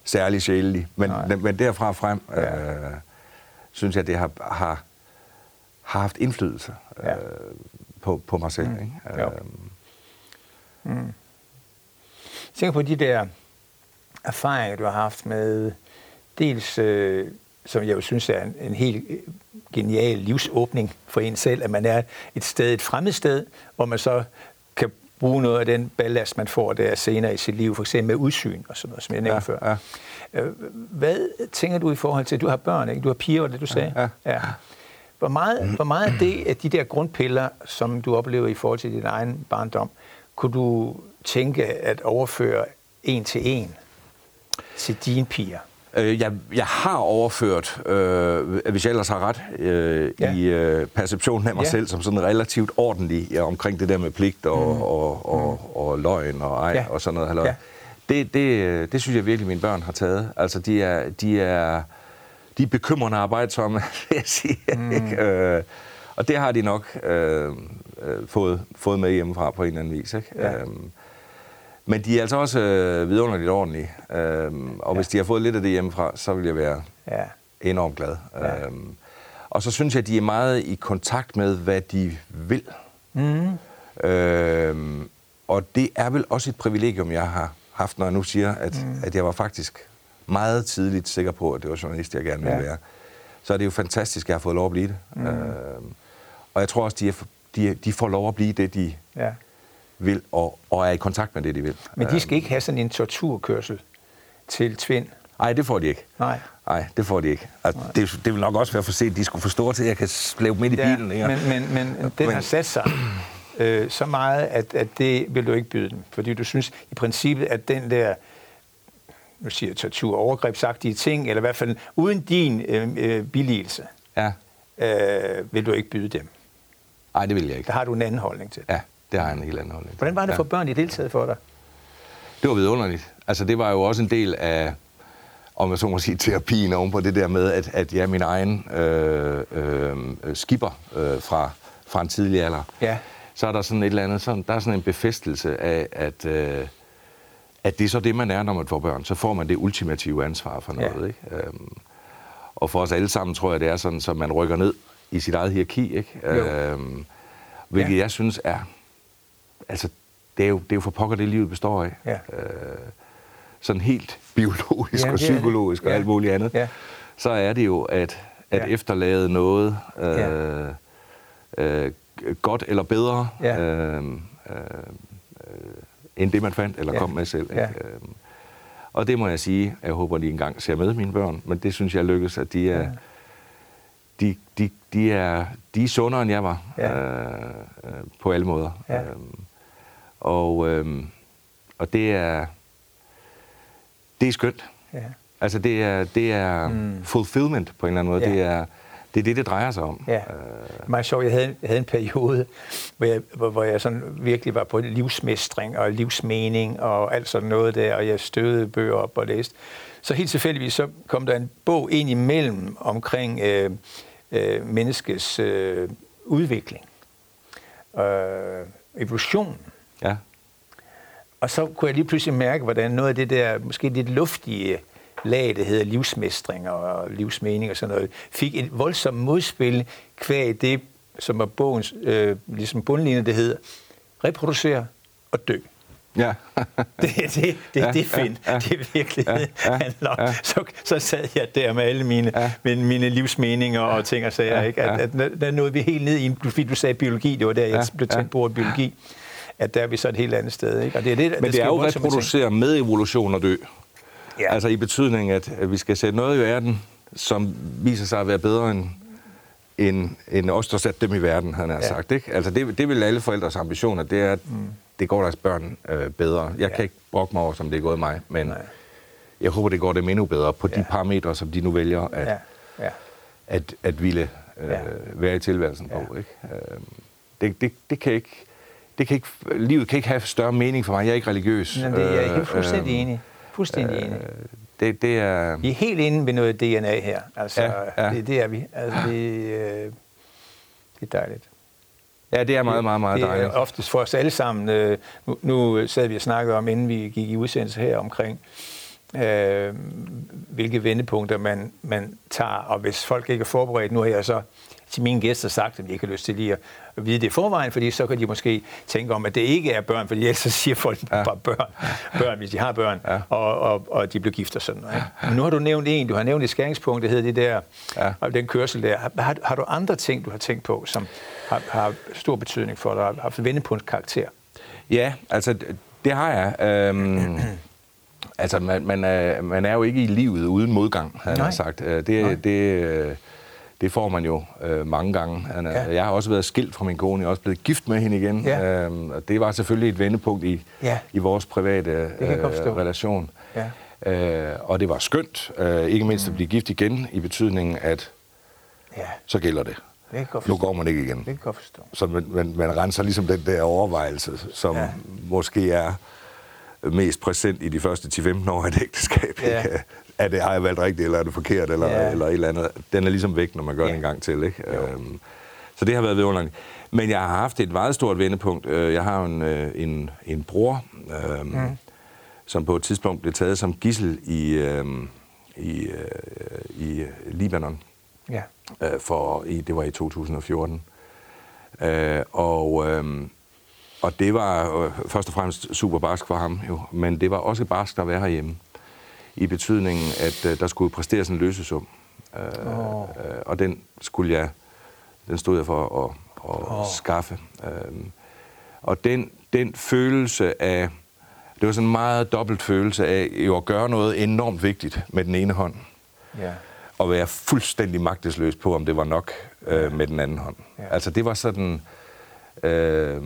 særlig sjælelig, men, Nej. men, derfra frem Ja. øh, synes jeg, det har, har, har haft indflydelse øh, Ja. på, på mig selv. Mm. Ikke? Jo. Øh, Jeg tænker på de der erfaringer, du har haft med dels, øh, som jeg jo synes er en, en helt øh, genial livsåbning for en selv, at man er et sted, et fremmed sted, hvor man så bruge noget af den ballast, man får der senere i sit liv, for eksempel med udsyn og sådan noget, som jeg nævnte før. ja. Øh, Hvad tænker du i forhold til, du har børn, ikke? Du har piger, var det du sagde? Ja. ja. Hvor meget, hvor meget af det, af de der grundpiller, som du oplever i forhold til din egen barndom, kunne du tænke at overføre en til en til dine piger? Øh, jeg, jeg har overført, øh, hvis jeg ellers har ret, øh, Ja. i øh, perceptionen af mig Ja. selv som sådan relativt ordentlig ja, omkring det der med pligt og, mm. og, og, og løgn og ej Ja. og sådan noget. Halløj. Ja. Ja. Det, det, øh, det synes jeg virkelig, mine børn har taget. Altså, de er, de er, de er bekymrende arbejdsomme, vil jeg sige. Mm. Ikke? Øh, og det har de nok øh, øh, fået, fået med hjemmefra på en eller anden vis. Ikke? Ja. Øhm, men de er altså også øh, vidunderligt ordentlige. Øhm, og Ja. hvis de har fået lidt af det hjemmefra, så vil jeg være Ja, enormt glad. Ja. Øhm, og så synes jeg, at de er meget i kontakt med, hvad de vil. mm. Øhm, og det er vel også et privilegium, jeg har haft, når jeg nu siger, at, mm. at jeg var faktisk meget tidligt sikker på, at det var journalist, jeg gerne ville Ja. være. Så er det jo fantastisk, at jeg har fået lov at blive det. Mm. Øhm, og jeg tror også, de, er, de, de får lov at blive det, de ja. Vil, og, og er i kontakt med det, de vil. Men de skal ikke have sådan en torturkørsel til Tvind. Nej, det får de ikke. Nej. Nej, det får de ikke. Altså, det, det vil nok også være for sent. De skulle få store til, at jeg kan slæve dem ind i Ja, bilen. Ikke? men, men, men den har sat sig øh, så meget, at, at det vil du ikke byde dem. Fordi du synes i princippet, at den der, nu siger jeg tortur, overgrebsagtige ting, eller i hvert fald uden din øh, øh, billigelse, Ja. øh, vil du ikke byde dem. Nej, det vil jeg ikke. Der har du en anden holdning til. Ja, det har jeg en helt anden holdning. Hvordan var det ja. for børn i deltaget for dig? Det var vidunderligt. Altså, det var jo også en del af, om jeg så må sige, terapien oven på det der med, at, at jeg er min egen øh, øh, skipper øh, fra, fra en tidlig alder. Ja. Så er der sådan et eller andet, sådan, der er sådan en befæstelse af, at, øh, at det er så det, man er, når man får børn. Så får man det ultimative ansvar for noget. Ja. Ikke? Øhm, og for os alle sammen tror jeg, det er sådan, så man rykker ned i sit eget hierarki. Ikke? Jo. Øhm, hvilket Ja. ja. jeg synes er altså, det er, jo, det er jo for pokker, det livet består af. Ja. Øh, sådan helt biologisk Ja, og er det. psykologisk og Ja. alt muligt andet. Ja. Så er det jo at, at Ja. efterlade noget øh, Ja. øh, godt eller bedre Ja. øh, øh, end det, man fandt eller Ja. kom med selv. Ikke? Øh, og det må jeg sige, at jeg håber, de engang ser med mine børn, men det synes jeg lykkes, at de er, Ja. de, de, de er, de er sundere, end jeg var, Ja. øh, øh, på alle måder. Ja. Øhm, og, øhm, og det er, det er skønt. Ja. Altså det er, det er mm. fulfillment på en eller anden måde. Ja. Det, er, det er det, det drejer sig om. Ja. Øh, Meget sjovt. Jeg havde, jeg havde en periode, hvor jeg, hvor, hvor jeg sådan virkelig var på livsmestring og livsmening og alt sådan noget der, og jeg støvede bøger op og læste. Så helt tilfældigvis så kom der en bog ind imellem omkring øh, øh, menneskets øh, udvikling, øh, evolutionen. Ja. Og så kunne jeg lige pludselig mærke, hvordan noget af det der, måske lidt luftige lag, det hedder livsmestring og livsmening og sådan noget, fik et voldsomt modspil kvæg det, som var bogens øh, ligesom bundlinje, det hedder reproducere og dø. Ja. Det er det, det, Ja, det, er fint. ja, ja. Det er virkelig Ja, ja, ja. Så, så sad jeg der med alle mine, Ja. mine, mine livsmeninger og ting og sager. Ja, Ikke? At, ja. at, der- nåede vi helt ned i, fordi du sagde biologi, det var der, jeg Ja, blev ja. tændt på biologi, at der er vi så et helt andet sted. Ikke? Og det er det, Men det sker er jo reproducere med evolution og dø. Ja. Altså i betydning, at vi skal sætte noget i verden, som viser sig at være bedre end, end, end os, der satte dem i verden, han har Ja. sagt. Ikke? Altså det, det vil alle forældres ambitioner, det er, at mm. det går deres børn øh, bedre. Jeg Ja. kan ikke brokke mig over, som det er gået mig, men Nej. jeg håber, det går dem endnu bedre på Ja. de parametre, som de nu vælger at, Ja, ja. at, at ville øh, ja. være i tilværelsen Ja. på. Ikke? Øh, det, det, det kan ikke... Det kan ikke, livet kan ikke have større mening for mig. Jeg er ikke religiøs. Men det er jeg Øh, helt fuldstændig øh, enig. Fuldstændig enig. Det, det er... Vi er helt inde ved noget DNA her. Altså, Ja, ja. Det, det er vi. Altså, det, øh, det er dejligt. Ja, det er meget, meget, meget det dejligt. er oftest for os alle sammen. Øh, nu, nu sad vi og snakkede om, inden vi gik i udsendelse her, omkring øh, hvilke vendepunkter man, man tager. Og hvis folk ikke er forberedt, nu har jeg så til mine gæster sagt, at de ikke har lyst til lige at vide det i forvejen, fordi så kan de måske tænke om, at det ikke er børn, fordi ellers så siger folk ja. Ja. bare børn, børn, hvis de har børn, Ja. og, og, og de bliver gift og sådan noget. Men nu har du nævnt en, du har nævnt et skæringspunkt, det hedder det der, Ja. og den kørsel der. Har, har, du andre ting, du har tænkt på, som har, har stor betydning for dig, har haft vendepunktskarakter? Ja, altså, det- det har jeg. Øhm, altså, man, man, er, man er jo ikke i livet uden modgang, har sagt. Øh, Nej. Det, det, øh, får man jo øh, mange gange. Han Ja. Jeg har også været skilt fra min kone, jeg er også blevet gift med hende igen. Ja. Øhm, og det var selvfølgelig et vendepunkt i, Ja. i vores private forstå. relation. Ja. Øh, og det var skønt, øh, ikke mindst at blive gift igen, i betydningen, at Ja, så gælder det. det kan Nu går man ikke igen. Det kan jeg godt forstå. Så man, man, man renser ligesom den der overvejelse, som ja. måske er mest præsent i de første 10-15 år af et ægteskab. Ja. Er det, har jeg valgt rigtigt, eller er det forkert, eller, Ja. eller et eller andet. Den er ligesom væk, når man gør Ja. det en gang til. Ikke? Jo. Øhm, så det har været vidunderligt. Men jeg har haft et meget stort vendepunkt. Øh, Jeg har en, øh, en, en bror, øhm, mm. som på et tidspunkt blev taget som gissel i, øhm, i, øh, i Libanon Ja. øh, for i, det var i 2014. Øh, og, øh, og det var øh, først og fremmest super barsk for ham, jo, men det var også barsk at være herhjemme. I betydningen, at øh, der skulle præsteres en løsesum. Øh, Åh. øh, og den skulle jeg, den stod jeg for at, at oh. skaffe. Øh, og den, den følelse af, det var sådan en meget dobbelt følelse af jo at gøre noget enormt vigtigt med den ene hånd Ja. og være fuldstændig magtesløs på, om det var nok øh, med den anden hånd. Ja. Altså det var sådan, øh,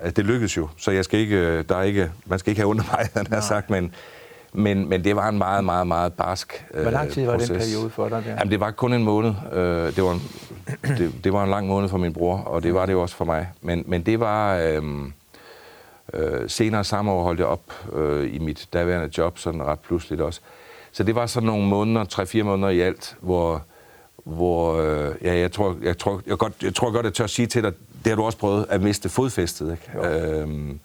altså det lykkedes jo, så jeg skal ikke, øh, der er ikke, man skal ikke have under mig, han har sagt, men, men, men det var en meget, meget, meget barsk øh, Hvor lang tid var den proces. periode for dig der? Jamen det var kun en måned. Øh, det, var en, det, det var en lang måned for min bror, og det var det jo også for mig. Men, men det var... Øh, øh, senere samme år holdt jeg op øh, i mit daværende job, sådan ret pludseligt også. Så det var sådan nogle måneder, tre-fire måneder i alt, hvor, hvor øh, ja, jeg tror, jeg, tror, jeg, godt, jeg tror godt, jeg tør sige til dig, det har du også prøvet at miste fodfæstet. Ikke? Øhm,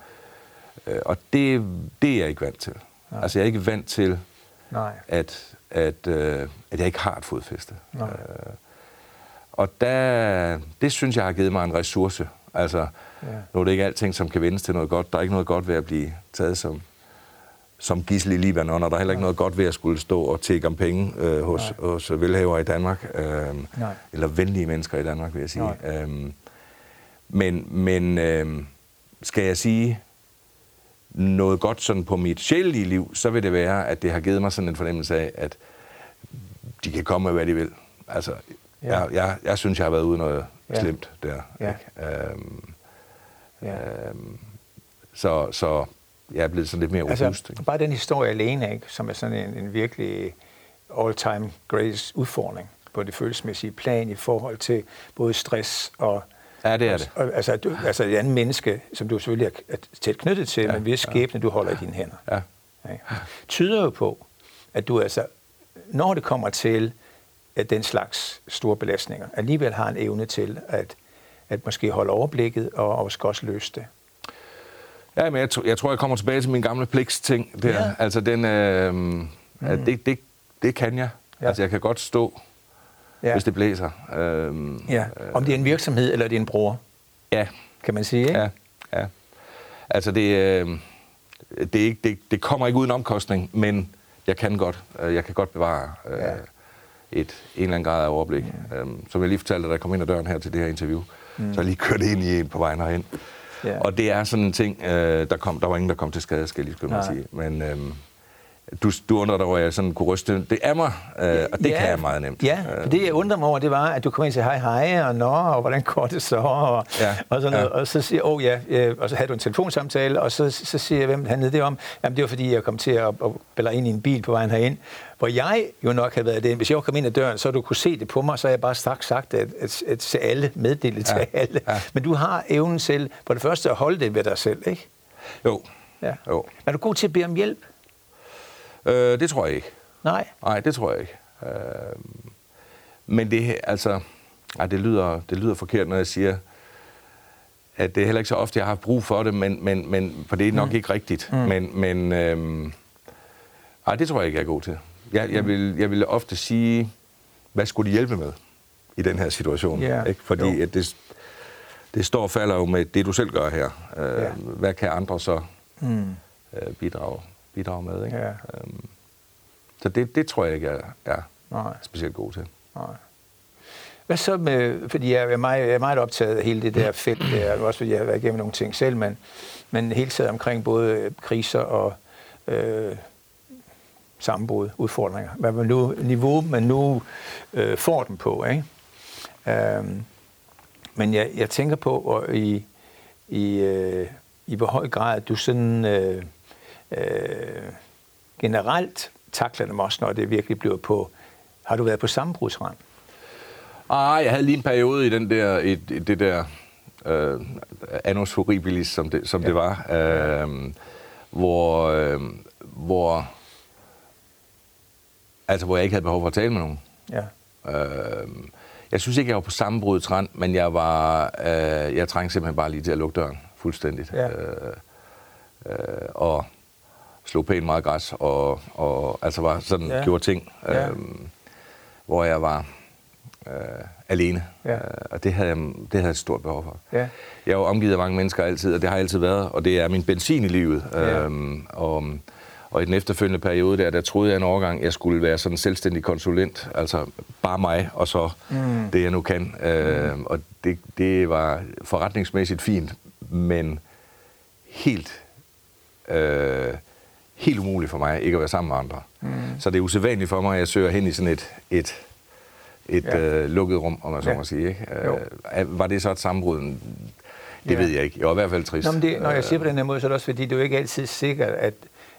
øh, og det, det er jeg ikke vant til. Nej. Altså jeg er ikke vant til, Nej. at, at, øh, at jeg ikke har et fodfæste. Nej. Øh, og der, det synes jeg har givet mig en ressource. Altså, ja. nu er det ikke alting, som kan vendes til noget godt. Der er ikke noget godt ved at blive taget som, som gissel i Libanon, og der er heller ikke noget godt ved at skulle stå og tække om penge øh, hos, hos velhaver i Danmark. Øh, eller venlige mennesker i Danmark, vil jeg sige. Øh, men men øh, skal jeg sige noget godt sådan på mit sjælelige liv, så vil det være, at det har givet mig sådan en fornemmelse af, at de kan komme med, hvad de vil. Altså, ja. jeg, jeg, jeg synes, jeg har været ude noget ja. slemt der. Ja. Ikke? Øhm, ja. Øhm, så, så jeg er blevet sådan lidt mere altså, robust. Bare den historie alene, ikke, som er sådan en, en virkelig all-time greatest udfordring på det følelsesmæssige plan i forhold til både stress og Ja, det er det. Altså, du, altså et andet menneske, som du selvfølgelig er tæt knyttet til, ja, men hvis skæbne, ja. du holder i dine hænder. Ja. Ja. Tyder jo på, at du altså, når det kommer til at den slags store belastninger, alligevel har en evne til at, at måske holde overblikket og, og skal også løse det. Ja, men jeg, jeg tror, jeg kommer tilbage til min gamle pligtsting der. Ja. Altså, den, øh, mm. at det, det, det kan jeg. Ja. Altså, jeg kan godt stå ja. hvis det blæser. Øhm, ja. Om det er en virksomhed, eller det er en bror, ja. kan man sige, ikke? Ja, ja. Altså, det, øh, det, ikke, det, det kommer ikke uden omkostning, men jeg kan godt, øh, jeg kan godt bevare øh, ja. et, en eller anden grad af overblik. Ja. Øhm, som jeg lige fortalte, da jeg kom ind ad døren her til det her interview, mm. så jeg lige kørt ind i en på vejen herhen. Ja. Og det er sådan en ting, øh, der, kom, der var ingen, der kom til skade, skal jeg lige sige. Men, øh, du, du undrer dig over, at jeg sådan kunne ryste det af mig, øh, og det ja, kan jeg meget nemt. Ja, for det jeg undrer mig over, det var, at du kom ind og sagde hej hej, og nå, og hvordan går det så, og, ja, og sådan noget. Ja. Og så siger åh oh, ja, øh, og så havde du en telefonsamtale, og så, så siger jeg, hvem handlede det om? Jamen det var fordi, jeg kom til at, at ind i en bil på vejen herind, hvor jeg jo nok havde været det. Hvis jeg kom ind ad døren, så du kunne se det på mig, så har jeg bare straks sagt, at, at, at til alle, meddele ja, til alle. Ja. Men du har evnen selv, på det første at holde det ved dig selv, ikke? Jo. Ja. jo. Er du god til at bede om hjælp? Øh, det tror jeg ikke. Nej? Nej, det tror jeg ikke. Øh, men det, altså, ej, det, lyder, det lyder forkert, når jeg siger, at det er heller ikke så ofte, jeg har brug for det, men, men, men for det er nok mm. ikke rigtigt. Mm. Men, men øh, ej, det tror jeg ikke, jeg er god til. Jeg, jeg, mm. vil, jeg vil ofte sige, hvad skulle de hjælpe med i den her situation? Yeah. Ikke? Fordi at det, det står og falder jo med det, du selv gør her. Øh, yeah. Hvad kan andre så mm. øh, bidrage? Bidrage med. Ikke? Ja. Øhm, så det, det tror jeg ikke, jeg er Nej. specielt god til. Nej. Hvad så med, fordi jeg er meget, jeg er meget optaget af hele det der felt der, også fordi jeg har været igennem nogle ting selv, men, men hele tiden omkring både kriser og øh, sammenbrud, udfordringer. Hvad man nu, niveau man nu øh, får dem på. Ikke? Øhm, men jeg, jeg tænker på, hvor i, i, øh, i hvor høj grad du sådan... Øh, øh, generelt takler dem også, når det virkelig bliver på... Har du været på sammenbrudsrand? Ah, jeg havde lige en periode i den der, i, i det der øh, annus horribilis, som det, som ja. det var, øh, hvor, øh, hvor, altså, hvor jeg ikke havde behov for at tale med nogen. Ja. Øh, jeg synes ikke, jeg var på sammenbrudets rand, men jeg var, øh, jeg trængte simpelthen bare lige til at lukke døren fuldstændigt. Ja. Øh, øh, og slog pænt meget græs, og, og altså var sådan, ja. gjorde ting, ja. øhm, hvor jeg var øh, alene. Ja. Øh, og det havde, jeg, det havde jeg et stort behov for. Ja. Jeg er jo omgivet af mange mennesker altid, og det har jeg altid været, og det er min benzin i livet. Ja. Øhm, og, og i den efterfølgende periode der, der troede jeg en overgang, jeg skulle være sådan en selvstændig konsulent, altså bare mig, og så mm. det, jeg nu kan. Øh, mm. Og det, det var forretningsmæssigt fint, men helt... Øh, helt umuligt for mig ikke at være sammen med andre. Mm. Så det er usædvanligt for mig, at jeg søger hen i sådan et, et, et ja. øh, lukket rum, om man så ja. må sige. Ikke? Øh, var det så et sammenbrud? Det ja. ved jeg ikke. Jeg var i hvert fald trist. Nå, men det, når jeg siger på den her måde, så er det også fordi, det er jo ikke altid sikkert, at,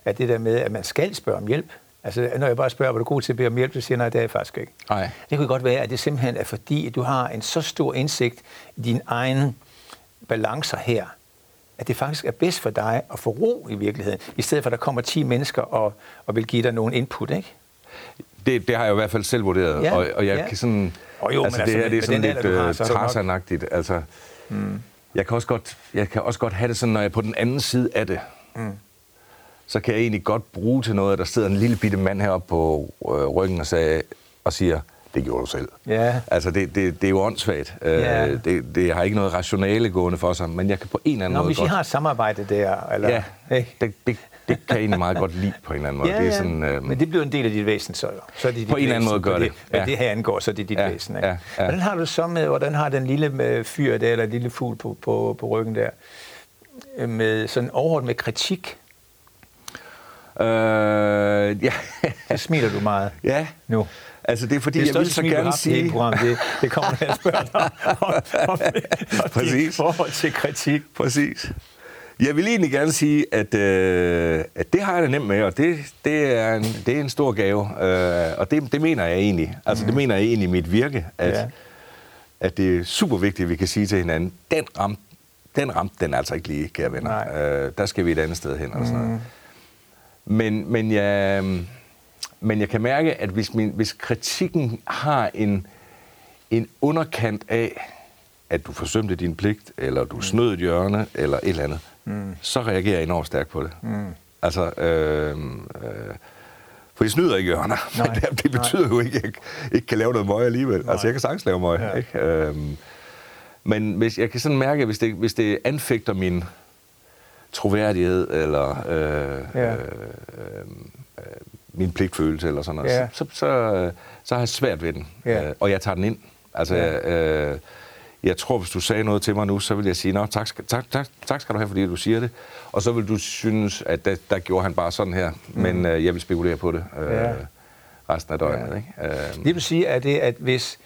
at det der med, at man skal spørge om hjælp. Altså, når jeg bare spørger, var du god til at bede om hjælp, så siger jeg, nej, det er jeg faktisk ikke. Nej. Det kunne godt være, at det simpelthen er fordi, at du har en så stor indsigt i dine egne balancer her, at det faktisk er bedst for dig at få ro i virkeligheden, i stedet for at der kommer 10 mennesker og, og vil give dig nogle input, ikke? Det, det har jeg i hvert fald selv vurderet, ja, og, og jeg ja. kan sådan... Oh, jo, altså, det her det er sådan lidt uh, tarsanagtigt. Altså, mm. jeg, kan også godt, jeg kan også godt have det sådan, når jeg er på den anden side af det, mm. så kan jeg egentlig godt bruge til noget, at der sidder en lille bitte mand heroppe på øh, ryggen og, sagde, og siger, det gjorde du selv. Ja. Altså, det, det, det er jo åndssvagt. Ja. Øh, det, det har ikke noget rationale gående for sig, men jeg kan på en eller anden Nå, måde hvis I godt... har et samarbejde der, eller... Ja, Ikke? det, det, det kan jeg egentlig meget godt lide på en eller anden måde. Ja, det er ja. sådan, øh, Men det bliver en del af dit væsen, så, jo. så er det dit På en eller anden måde gør det, Hvad ja. det her angår, så er det dit Ja, væsen. Ikke? ja, ja. Hvordan har du så med, hvordan har den lille øh, fyr der, eller lille fugl på, på, på ryggen der, øh, med sådan overordnet med kritik? øh, ja, Så smiler du meget ja. nu. Altså, det er fordi, Det jeg vil så gerne haft sige... programmet, det, det kommer, jeg spørger dig om, om, om dit Præcis. forhold til kritik. Præcis. Jeg vil egentlig gerne sige, at, øh, at det har jeg det nemt med, og det, det, er, en, det er en stor gave. Øh, og det, det mener jeg egentlig. Altså, det mener jeg egentlig i mit virke, at, Ja. ja. at det er super vigtigt, at vi kan sige til hinanden, den ramte den, ramte den altså ikke lige, kære venner. Nej. Øh, der skal vi et andet sted hen. Og sådan noget. Men, men, jeg, men jeg kan mærke, at hvis, min, hvis kritikken har en, en underkant af, at du forsømte din pligt, eller du snød et hjørne, eller et eller andet, mm. så reagerer jeg enormt stærkt på det. Mm. Altså, øh, øh, for jeg snyder ikke hjørner. Nej, det, det betyder jo ikke, at jeg ikke kan lave noget møg alligevel. Altså, jeg kan sagtens lave møg. Ja. Ikke? Øh, men hvis, jeg kan sådan mærke, hvis det, hvis det anfægter min troværdighed, eller øh, Ja. øh, øh, min pligtfølelse, eller sådan noget, Ja. så, så, så, så har jeg svært ved den. Ja. Øh, og jeg tager den ind. Altså, Ja. øh, jeg tror, hvis du sagde noget til mig nu, så vil jeg sige, Nå, tak, skal- tak, tak, tak skal du have, fordi du siger det. Og så vil du synes, at der, der gjorde han bare sådan her. Mm. Men øh, jeg vil spekulere på det øh, Ja. resten af døgnet. Ja. Ikke? Øh, Det vil sige, at det, at hvis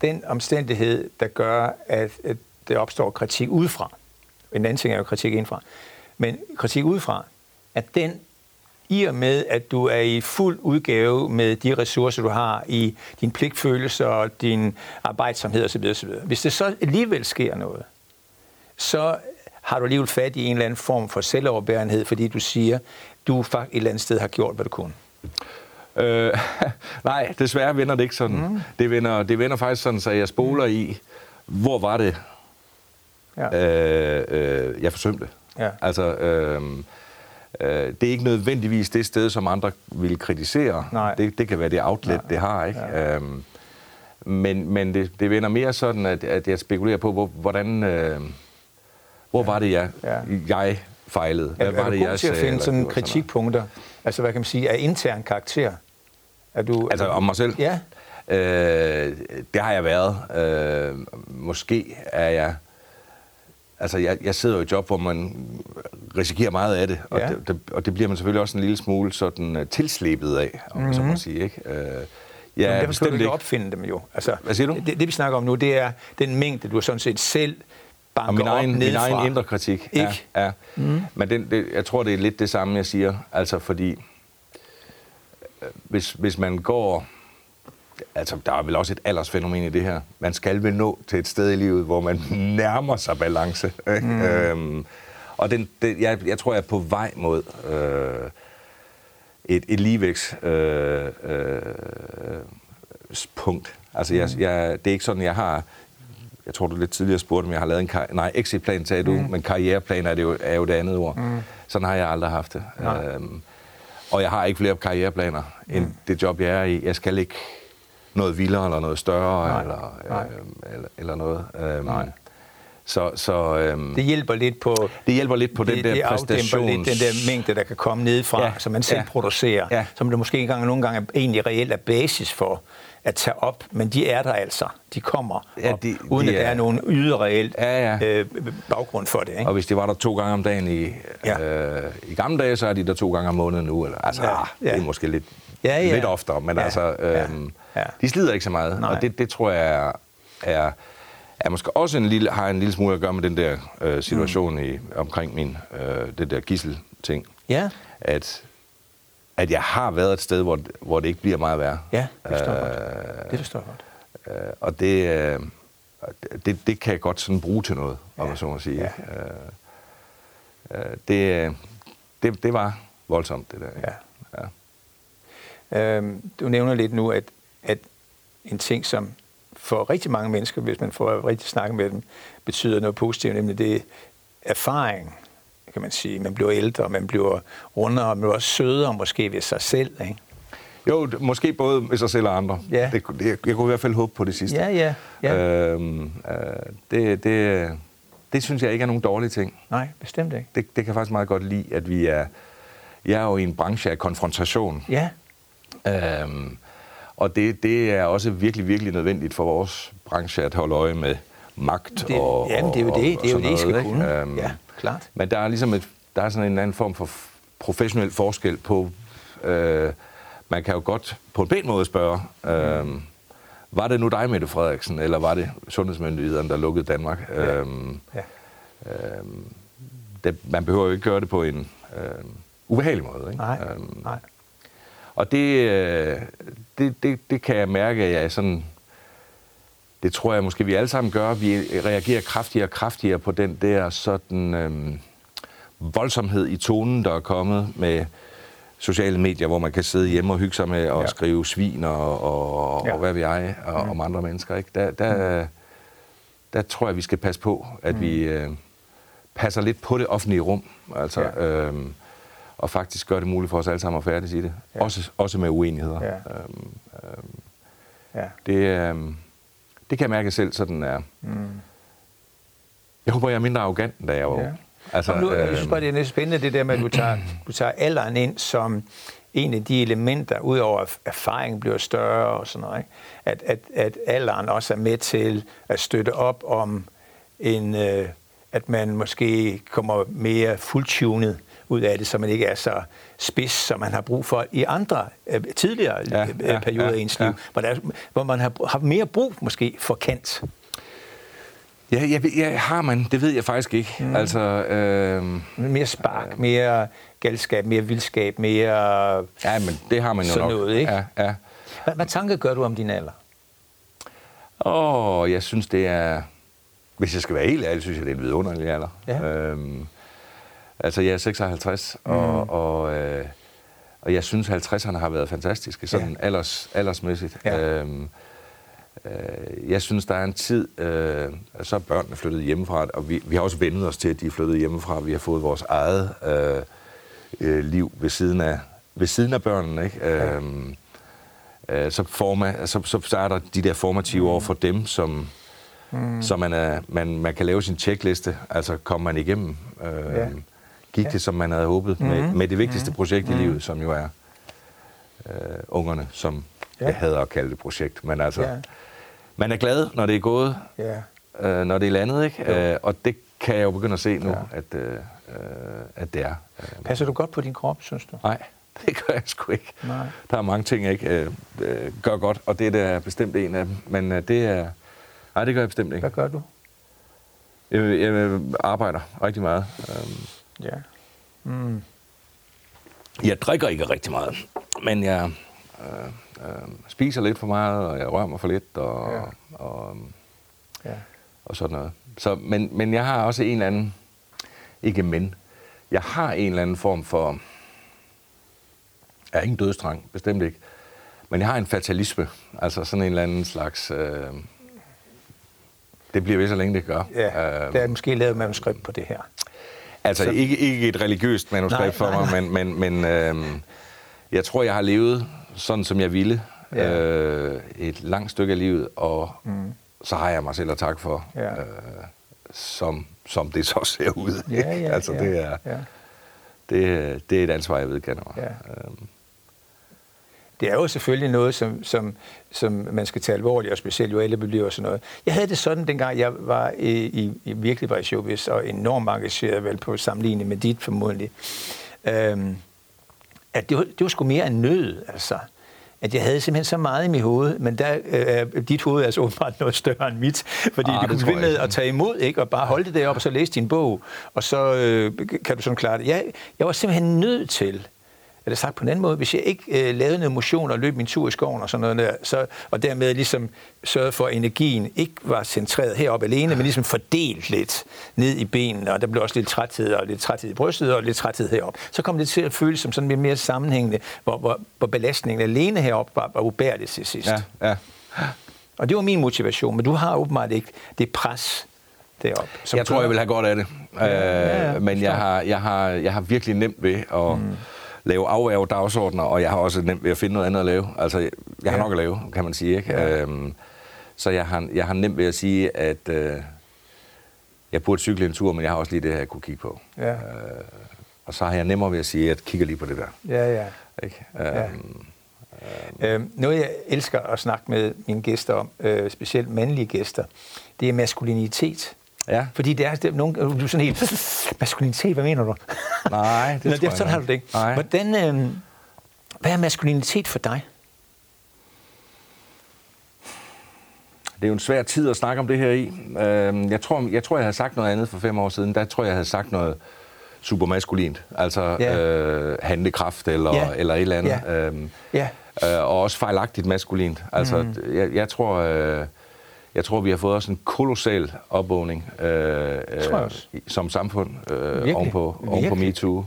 den omstændighed, der gør, at, at der opstår kritik udefra, en anden ting er jo kritik indfra, men kritik udefra, at den i og med, at du er i fuld udgave med de ressourcer, du har i din pligtfølelse og din arbejdsomhed osv., osv. Hvis det så alligevel sker noget, så har du alligevel fat i en eller anden form for selvoverbærenhed, fordi du siger, du faktisk et eller andet sted har gjort, hvad du kunne. Øh, nej, desværre vender det ikke sådan. Mm. Det, vender, det vender faktisk sådan, så jeg spoler i, hvor var det, Ja. øh, øh, jeg forsømte. Ja. Altså, øh, øh, det er ikke nødvendigvis det sted, som andre vil kritisere. Nej. Det, det kan være det outlet, det har. ikke. Ja. Øhm, men men det, det vender mere sådan, at, at jeg spekulerer på, hvor, hvordan, øh, hvor var det, jeg, Ja. jeg fejlede? Hvad Er, var er det, jeg til at finde sådan kritikpunkter, altså hvad kan man sige, af intern karakter? Er du, Altså om mig selv? Ja. Øh, det har jeg været. Øh, måske er jeg... Altså, jeg, jeg sidder jo i et job, hvor man risikerer meget af det, og, Ja. det, det, og det bliver man selvfølgelig også en lille smule sådan uh, tilslebet af, om man så må sige, ikke? Øh, Ja, jeg men er derfor skal du ikke opfinde dem jo. Altså, Hvad siger du? Det, det, vi snakker om nu, det er den mængde, du sådan set selv banker Og min egen, op min nedefra. egen indre kritik. Ikke? Ja, ja. Mm. Men den, det, jeg tror, det er lidt det samme, jeg siger. Altså, fordi øh, hvis, hvis man går... Altså, der er vel også et aldersfænomen i det her. Man skal vel nå til et sted i livet, hvor man nærmer sig balance. Ikke? Mm. Øhm, og den, det, jeg, jeg tror, jeg er på vej mod øh, et, et ligevægts øh, øh, punkt. Altså, jeg, jeg, det er ikke sådan, jeg har... Jeg tror, du lidt tidligere spurgte, om jeg har lavet en... Kar- nej, exitplan sagde du, mm. men karriereplan er, det jo, er jo det andet ord. Mm. Sådan har jeg aldrig haft det. Nej. Øhm, og jeg har ikke flere karriereplaner end Mm. det job, jeg er i. Jeg skal ikke noget vildere eller noget større Nej, eller, nej. øh, eller, eller noget. Øhm, Nej. Så, så øhm, Det hjælper lidt på... det hjælper lidt på det, den der det præstations... lidt den der mængde, der kan komme nedefra, ja, Ja, som man selv ja, producerer, ja. som det måske engang nogle gange er egentlig reelt er basis for at tage op, men de er der altså. De kommer, Ja, op, de- uden de at der er- er nogen ydre reelt Ja, ja. Øh, baggrund for det. Ikke? Og hvis det var der to gange om dagen i, Ja. øh, i gamle dage, så er de der to gange om måneden nu. Eller, altså, Ja, ja, ja. det er måske lidt, Ja, ja. lidt oftere, men Ja, altså, øhm, ja. De slider ikke så meget. Nej. Og det, det tror jeg er, er, er måske også en lille, har en lille smule at gøre med den der øh, situation mm. i, omkring min, øh, det der gissel-ting. Ja, At, at jeg har været et sted, hvor, hvor det ikke bliver meget værre. ja, det forstår jeg godt. Det forstår jeg godt. Øh, og det, øh, det, det kan jeg godt sådan bruge til noget, om Ja. man så må sige. Ja. Øh, øh, det, det, det var voldsomt, det der. Ja. Ja. Øhm, du nævner lidt nu, at, at en ting, som for rigtig mange mennesker, hvis man får rigtig snakke med dem, betyder noget positivt, nemlig det er erfaring, kan man sige. Man bliver ældre, man bliver rundere, man bliver også sødere måske ved sig selv. Ikke? Jo, måske både med sig selv og andre. Ja. Det, det, jeg kunne i hvert fald håbe på det sidste. Ja, ja, ja. Øhm, øh, det, det, det synes jeg ikke er nogen dårlige ting. Nej, bestemt ikke. Det, det kan jeg faktisk meget godt lide, at vi er... Jeg er jo i en branche af konfrontation. Ja, Øhm, og det, det er også virkelig, virkelig nødvendigt for vores branche at holde øje med magt det, og jamen, det er jo det, det, er jo det I skal noget, kunne. Øhm, Ja, klart. Men der er ligesom et, der er sådan en anden form for professionel forskel på... Øh, man kan jo godt på en pæn måde spørge, øh, var det nu dig, Mette Frederiksen, eller var det sundhedsmyndighederne, der lukkede Danmark? Ja. Øhm, Ja. det, man behøver jo ikke gøre det på en øh, ubehagelig måde. Ikke? Nej, Øhm, nej. og det, øh, det, det, det kan jeg mærke, at jeg er sådan... Det tror jeg måske, vi alle sammen gør. Vi reagerer kraftigere og kraftigere på den der sådan øhm, voldsomhed i tonen, der er kommet med sociale medier, hvor man kan sidde hjemme og hygge sig med at Ja. skrive svin og, og, Ja. og hvad vi jeg, og, mm. om andre mennesker. Ikke? Der, der, der tror jeg, vi skal passe på, at mm. vi øh, passer lidt på det offentlige rum. Altså, ja. øhm, og faktisk gør det muligt for os alle sammen at færdes i det. Ja. Også, også med uenigheder. Ja. Øhm, øhm, Ja. det, øhm, det kan jeg mærke selv, sådan er. Mm. Jeg håber, jeg er mindre arrogant, end da jeg var Ja. Altså, Og nu, jeg synes øhm, bare, det er lidt spændende, det der med, at du tager, du tager alderen ind som en af de elementer, udover at erfaringen bliver større og sådan noget, ikke? At, at, at alderen også er med til at støtte op om en, øh, at man måske kommer mere fuldtunet ud af det, så man ikke er så spids, som man har brug for i andre øh, tidligere Ja, ja, perioder ja, i ens liv, ja. hvor, der, er- hvor man har haft mere brug måske for kant. Ja, jeg, ja, har man? Det ved jeg faktisk ikke. Mm. Altså, øhm, Mere spark, mere galskab, mere vildskab, mere... ja, men det har man jo Sådan nok. noget, ikke? Ja, ja. Hvad, hvad tanker gør du om din alder? Åh, jeg synes, det er... Hvis jeg skal være helt ærlig, synes jeg, det er en vidunderlig alder. Ja. Øhm, altså, jeg er 56, mm. og, og, øh, og jeg synes, 50'erne har været fantastiske, sådan ja. alders, aldersmæssigt. Ja. Øhm, øh, jeg synes, der er en tid... Øh, så er børnene flyttet hjemmefra, og vi, vi har også vendet os til, at de er flyttet hjemmefra. Vi har fået vores eget øh, øh, liv ved siden af, ved siden af børnene, ikke? Ja. Øhm, øh, så, forma, så, så starter de der formative år for dem, som, mm. så man, er, man, man kan lave sin checkliste, altså kommer man igennem. Øh, Ja. Gik Ja. det, som man havde håbet, mm. med, Mhm. med det vigtigste projekt Mhm. i livet, som jo er øh, ungerne, som Ja. jeg hader at kalde det projekt. Men altså, Ja. man er glad, når det er gået, Ja. øh, når det er landet, ikke? Øh, og det kan jeg jo begynde at se nu, Ja. at, øh, øh, at det er. Øh, Passer du godt på din krop, synes du? Nej, det gør jeg sgu ikke. Nej. Der er mange ting, jeg ikke øh, øh, gør godt, og det er bestemt en af dem. Men øh, det er... Nej, det gør jeg bestemt ikke. Hvad gør du? Jeg, jeg arbejder rigtig meget. Øhm, Ja. Mm. Jeg drikker ikke rigtig meget, men jeg øh, øh, spiser lidt for meget, og jeg rører mig for lidt, og, Ja. ja. og, Ja. og sådan noget. Så, men, men jeg har også en eller anden... Ikke men. Jeg har en eller anden form for... Jeg er ingen dødstrang, bestemt ikke. Men jeg har en fatalisme. Altså sådan en eller anden slags... Øh, det bliver ved så længe det gør. ja. Øh, Der er måske lavet manuskript på det her. Altså Så- ikke, ikke et religiøst manuskript Nej, for nej, mig, men, men, men øh, jeg tror, jeg har levet sådan, som jeg ville Ja. øh, et langt stykke af livet, og Mm. så har jeg mig selv at takke for, Ja. øh, som, som det så ser ud. Ja, ja, altså, ja, det, er, ja. det, det er et ansvar, jeg vedkender mig. Ja. Øhm, Det er jo selvfølgelig noget, som, som, som man skal tage alvorligt, og specielt jo alle bliver og sådan noget. Jeg havde det sådan, dengang jeg var i, i, i virkelig var i showbiz, og enormt engageret vel på sammenligning med dit formodentlig, øhm, at det var, det var sgu mere en nød, altså. At jeg havde simpelthen så meget i mit hoved, men der øh, dit hoved er altså åbenbart noget større end mit, fordi det du kunne blive med at tage imod, ikke? og bare holde det deroppe, og så læse din bog, og så øh, kan du sådan klare det. Jeg, jeg var simpelthen nødt til, eller sagt på en anden måde, hvis jeg ikke øh, lavede noget motion og løb min tur i skoven og sådan noget der, så, og dermed ligesom sørgede for, at energien ikke var centreret heroppe alene, men ligesom fordelt lidt ned i benene, og der blev også lidt træthed, og lidt træthed i brystet, og lidt træthed heroppe. Så kom det til at føles som sådan lidt mere sammenhængende, hvor, hvor, hvor belastningen alene heroppe var, var ubærligt til sidst. ja, ja. Og det var min motivation, men du har åbenbart ikke det pres deroppe. som Jeg tror, jeg vil have godt af det. ja, ja, Øh, men jeg har, jeg, har, jeg har virkelig nemt ved at mm. Lave afværge dagsordner, og jeg har også nemt ved at finde noget andet at lave. Altså, jeg har Ja. nok at lave, kan man sige. Ikke? Ja. Øhm, så jeg har, jeg har nemt ved at sige, at øh, jeg burde cykle en tur, men jeg har også lige det her, jeg kunne kigge på. Ja, Og så har jeg nemmere ved at sige, at jeg kigger lige på det der. ja, ja. Ikke? Ja. Øhm, Øhm, noget, jeg elsker at snakke med mine gæster om, øh, specielt mandlige gæster, det er maskulinitet. Ja. Fordi det er, det er nogen, du er sådan helt, maskulinitet, hvad mener du? Nej, det Nå, det, jeg sådan har du det ikke. Nej. Hvordan, øh, hvad er maskulinitet for dig? Det er jo en svær tid at snakke om det her i. Øhm, Jeg tror, jeg, tror, jeg havde sagt noget andet for fem år siden. Der tror jeg, jeg havde sagt noget supermaskulint. Altså Ja. øh, handlekraft eller, Ja. eller et eller andet. Ja. Øhm, Ja, øh, og også fejlagtigt maskulint. Altså, mm. jeg, jeg, tror, øh, jeg tror, vi har fået også en kolossal opvågning øh, øh, som samfund øh, Virkelig. ovenpå, ovenpå. MeToo.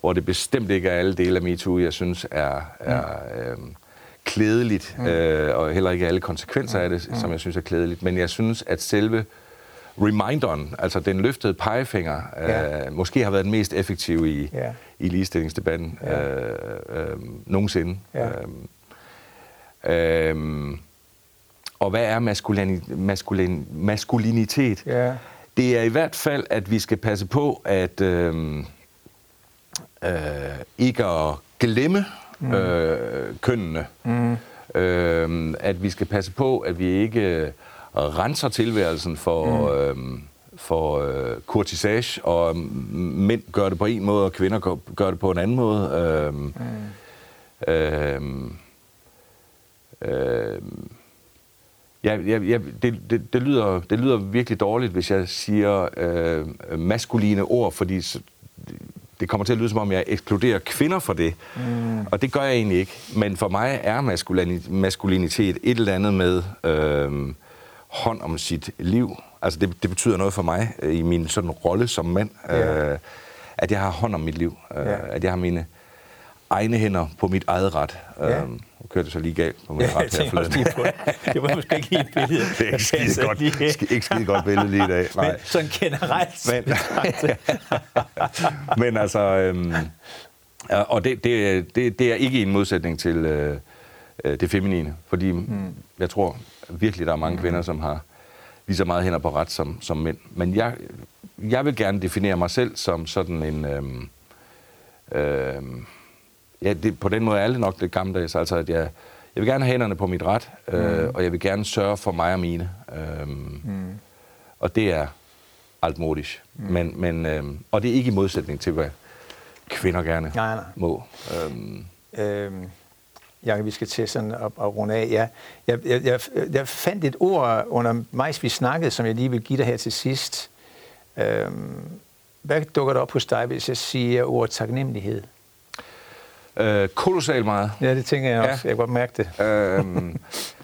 Hvor det bestemt ikke er alle dele af MeToo, jeg synes er, er øh, klædeligt, mm. øh, og heller ikke alle konsekvenser af det, som jeg synes er klædeligt. Men jeg synes, at selve reminderen, altså den løftede pegefinger, Ja. øh, måske har været den mest effektive i, Ja. i ligestillingsdebatten Ja. øh, øh, nogensinde. Ja. Øhm, øhm, og hvad er maskulini, maskulin, maskulinitet? ja, Det er i hvert fald, at vi skal passe på, at øhm, øh, ikke at glemme mm. øh, kønnene. mm, Øhm, at vi skal passe på, at vi ikke øh, renser tilværelsen for, mm. øhm, for øh, kurtisage, og mm, mænd gør det på en måde, og kvinder gør, gør det på en anden måde. Øhm, mm. øhm, øhm, Ja, ja, ja det, det, det, lyder, det lyder virkelig dårligt, hvis jeg siger øh, maskuline ord, fordi det kommer til at lyde, som om jeg ekskluderer kvinder for det. Mm. Og det gør jeg egentlig ikke. Men for mig er maskulini- maskulinitet et eller andet med øh, hånd om sit liv. Altså det, det betyder noget for mig øh, i min sådan rolle som mand, Ja. øh, at jeg har hånd om mit liv. Øh, Ja. At jeg har mine egne hænder på mit eget ret. Øh, nu kørte det så lige galt på min ja ret her forleden. det. Var måske ikke et billede. Det er ikke skide passer godt, ikke skide godt billede lige i dag. Men Nej. sådan generelt. Men, men altså, øhm, og det, det, det, det er ikke en modsætning til øh, øh, det feminine, fordi mm. jeg tror virkelig, der er mange mm. kvinder, som har lige så meget hænder på ret som, som mænd. Men jeg, jeg vil gerne definere mig selv som sådan en... Øhm, øhm, ja, det, på den måde er alle nok lidt gammeldags, altså at jeg, jeg vil gerne have hænderne på mit ret, øh, mm. og jeg vil gerne sørge for mig og mine. Øhm, Mm. og det er altmodisk. Mm. Men, men, øhm, og det er ikke i modsætning til, hvad kvinder gerne Nej, nej. må. Øhm, Øhm, Jakob, vi skal til sådan at, at runde af. Ja, jeg, jeg, jeg, jeg fandt et ord under mig, vi snakkede, som jeg lige vil give dig her til sidst. Øhm, hvad dukker der op hos dig, hvis jeg siger ordet taknemmelighed? Øh, kolossalt meget. Ja, det tænker jeg Ja. også. Jeg kan godt mærke det. øhm,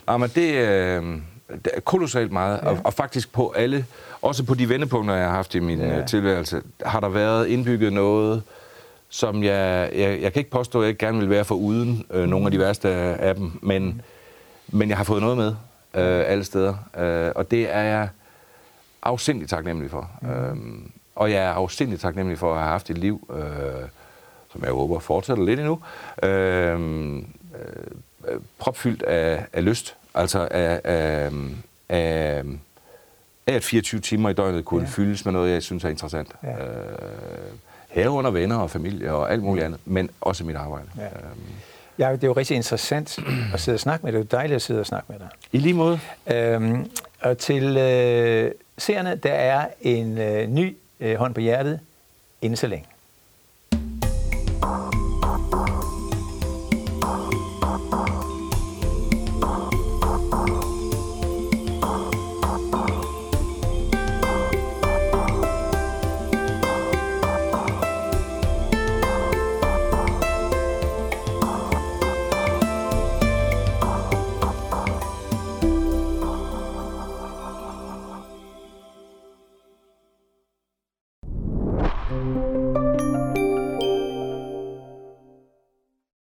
jamen det, øh, det er kolossalt meget, ja. og, og faktisk på alle, også på de vendepunkter, jeg har haft i min Ja. ja. tilværelse, har der været indbygget noget, som jeg, jeg, jeg kan ikke påstå, at jeg ikke gerne vil være for uden øh, nogle af de værste af, dem, men, men jeg har fået noget med øh, alle steder, øh, og det er jeg afsindig taknemmelig for. Mm. Øhm, og jeg er afsindig taknemmelig for at have haft et liv, øh, som jeg håber fortsætter lidt endnu, øh, øh, propfyldt af, af lyst. Altså af, af, af, af at 24 timer i døgnet kunne Ja. fyldes med noget, jeg synes er interessant. Ja. Øh, herunder venner og familie og alt muligt andet, men også mit arbejde. Ja. Øhm, Ja, det er jo rigtig interessant at sidde og snakke med dig. Det er jo dejligt at sidde og snakke med dig. I lige måde. Øhm, og til øh, seerne, der er en øh, ny øh, hånd på hjertet inden så længe. thank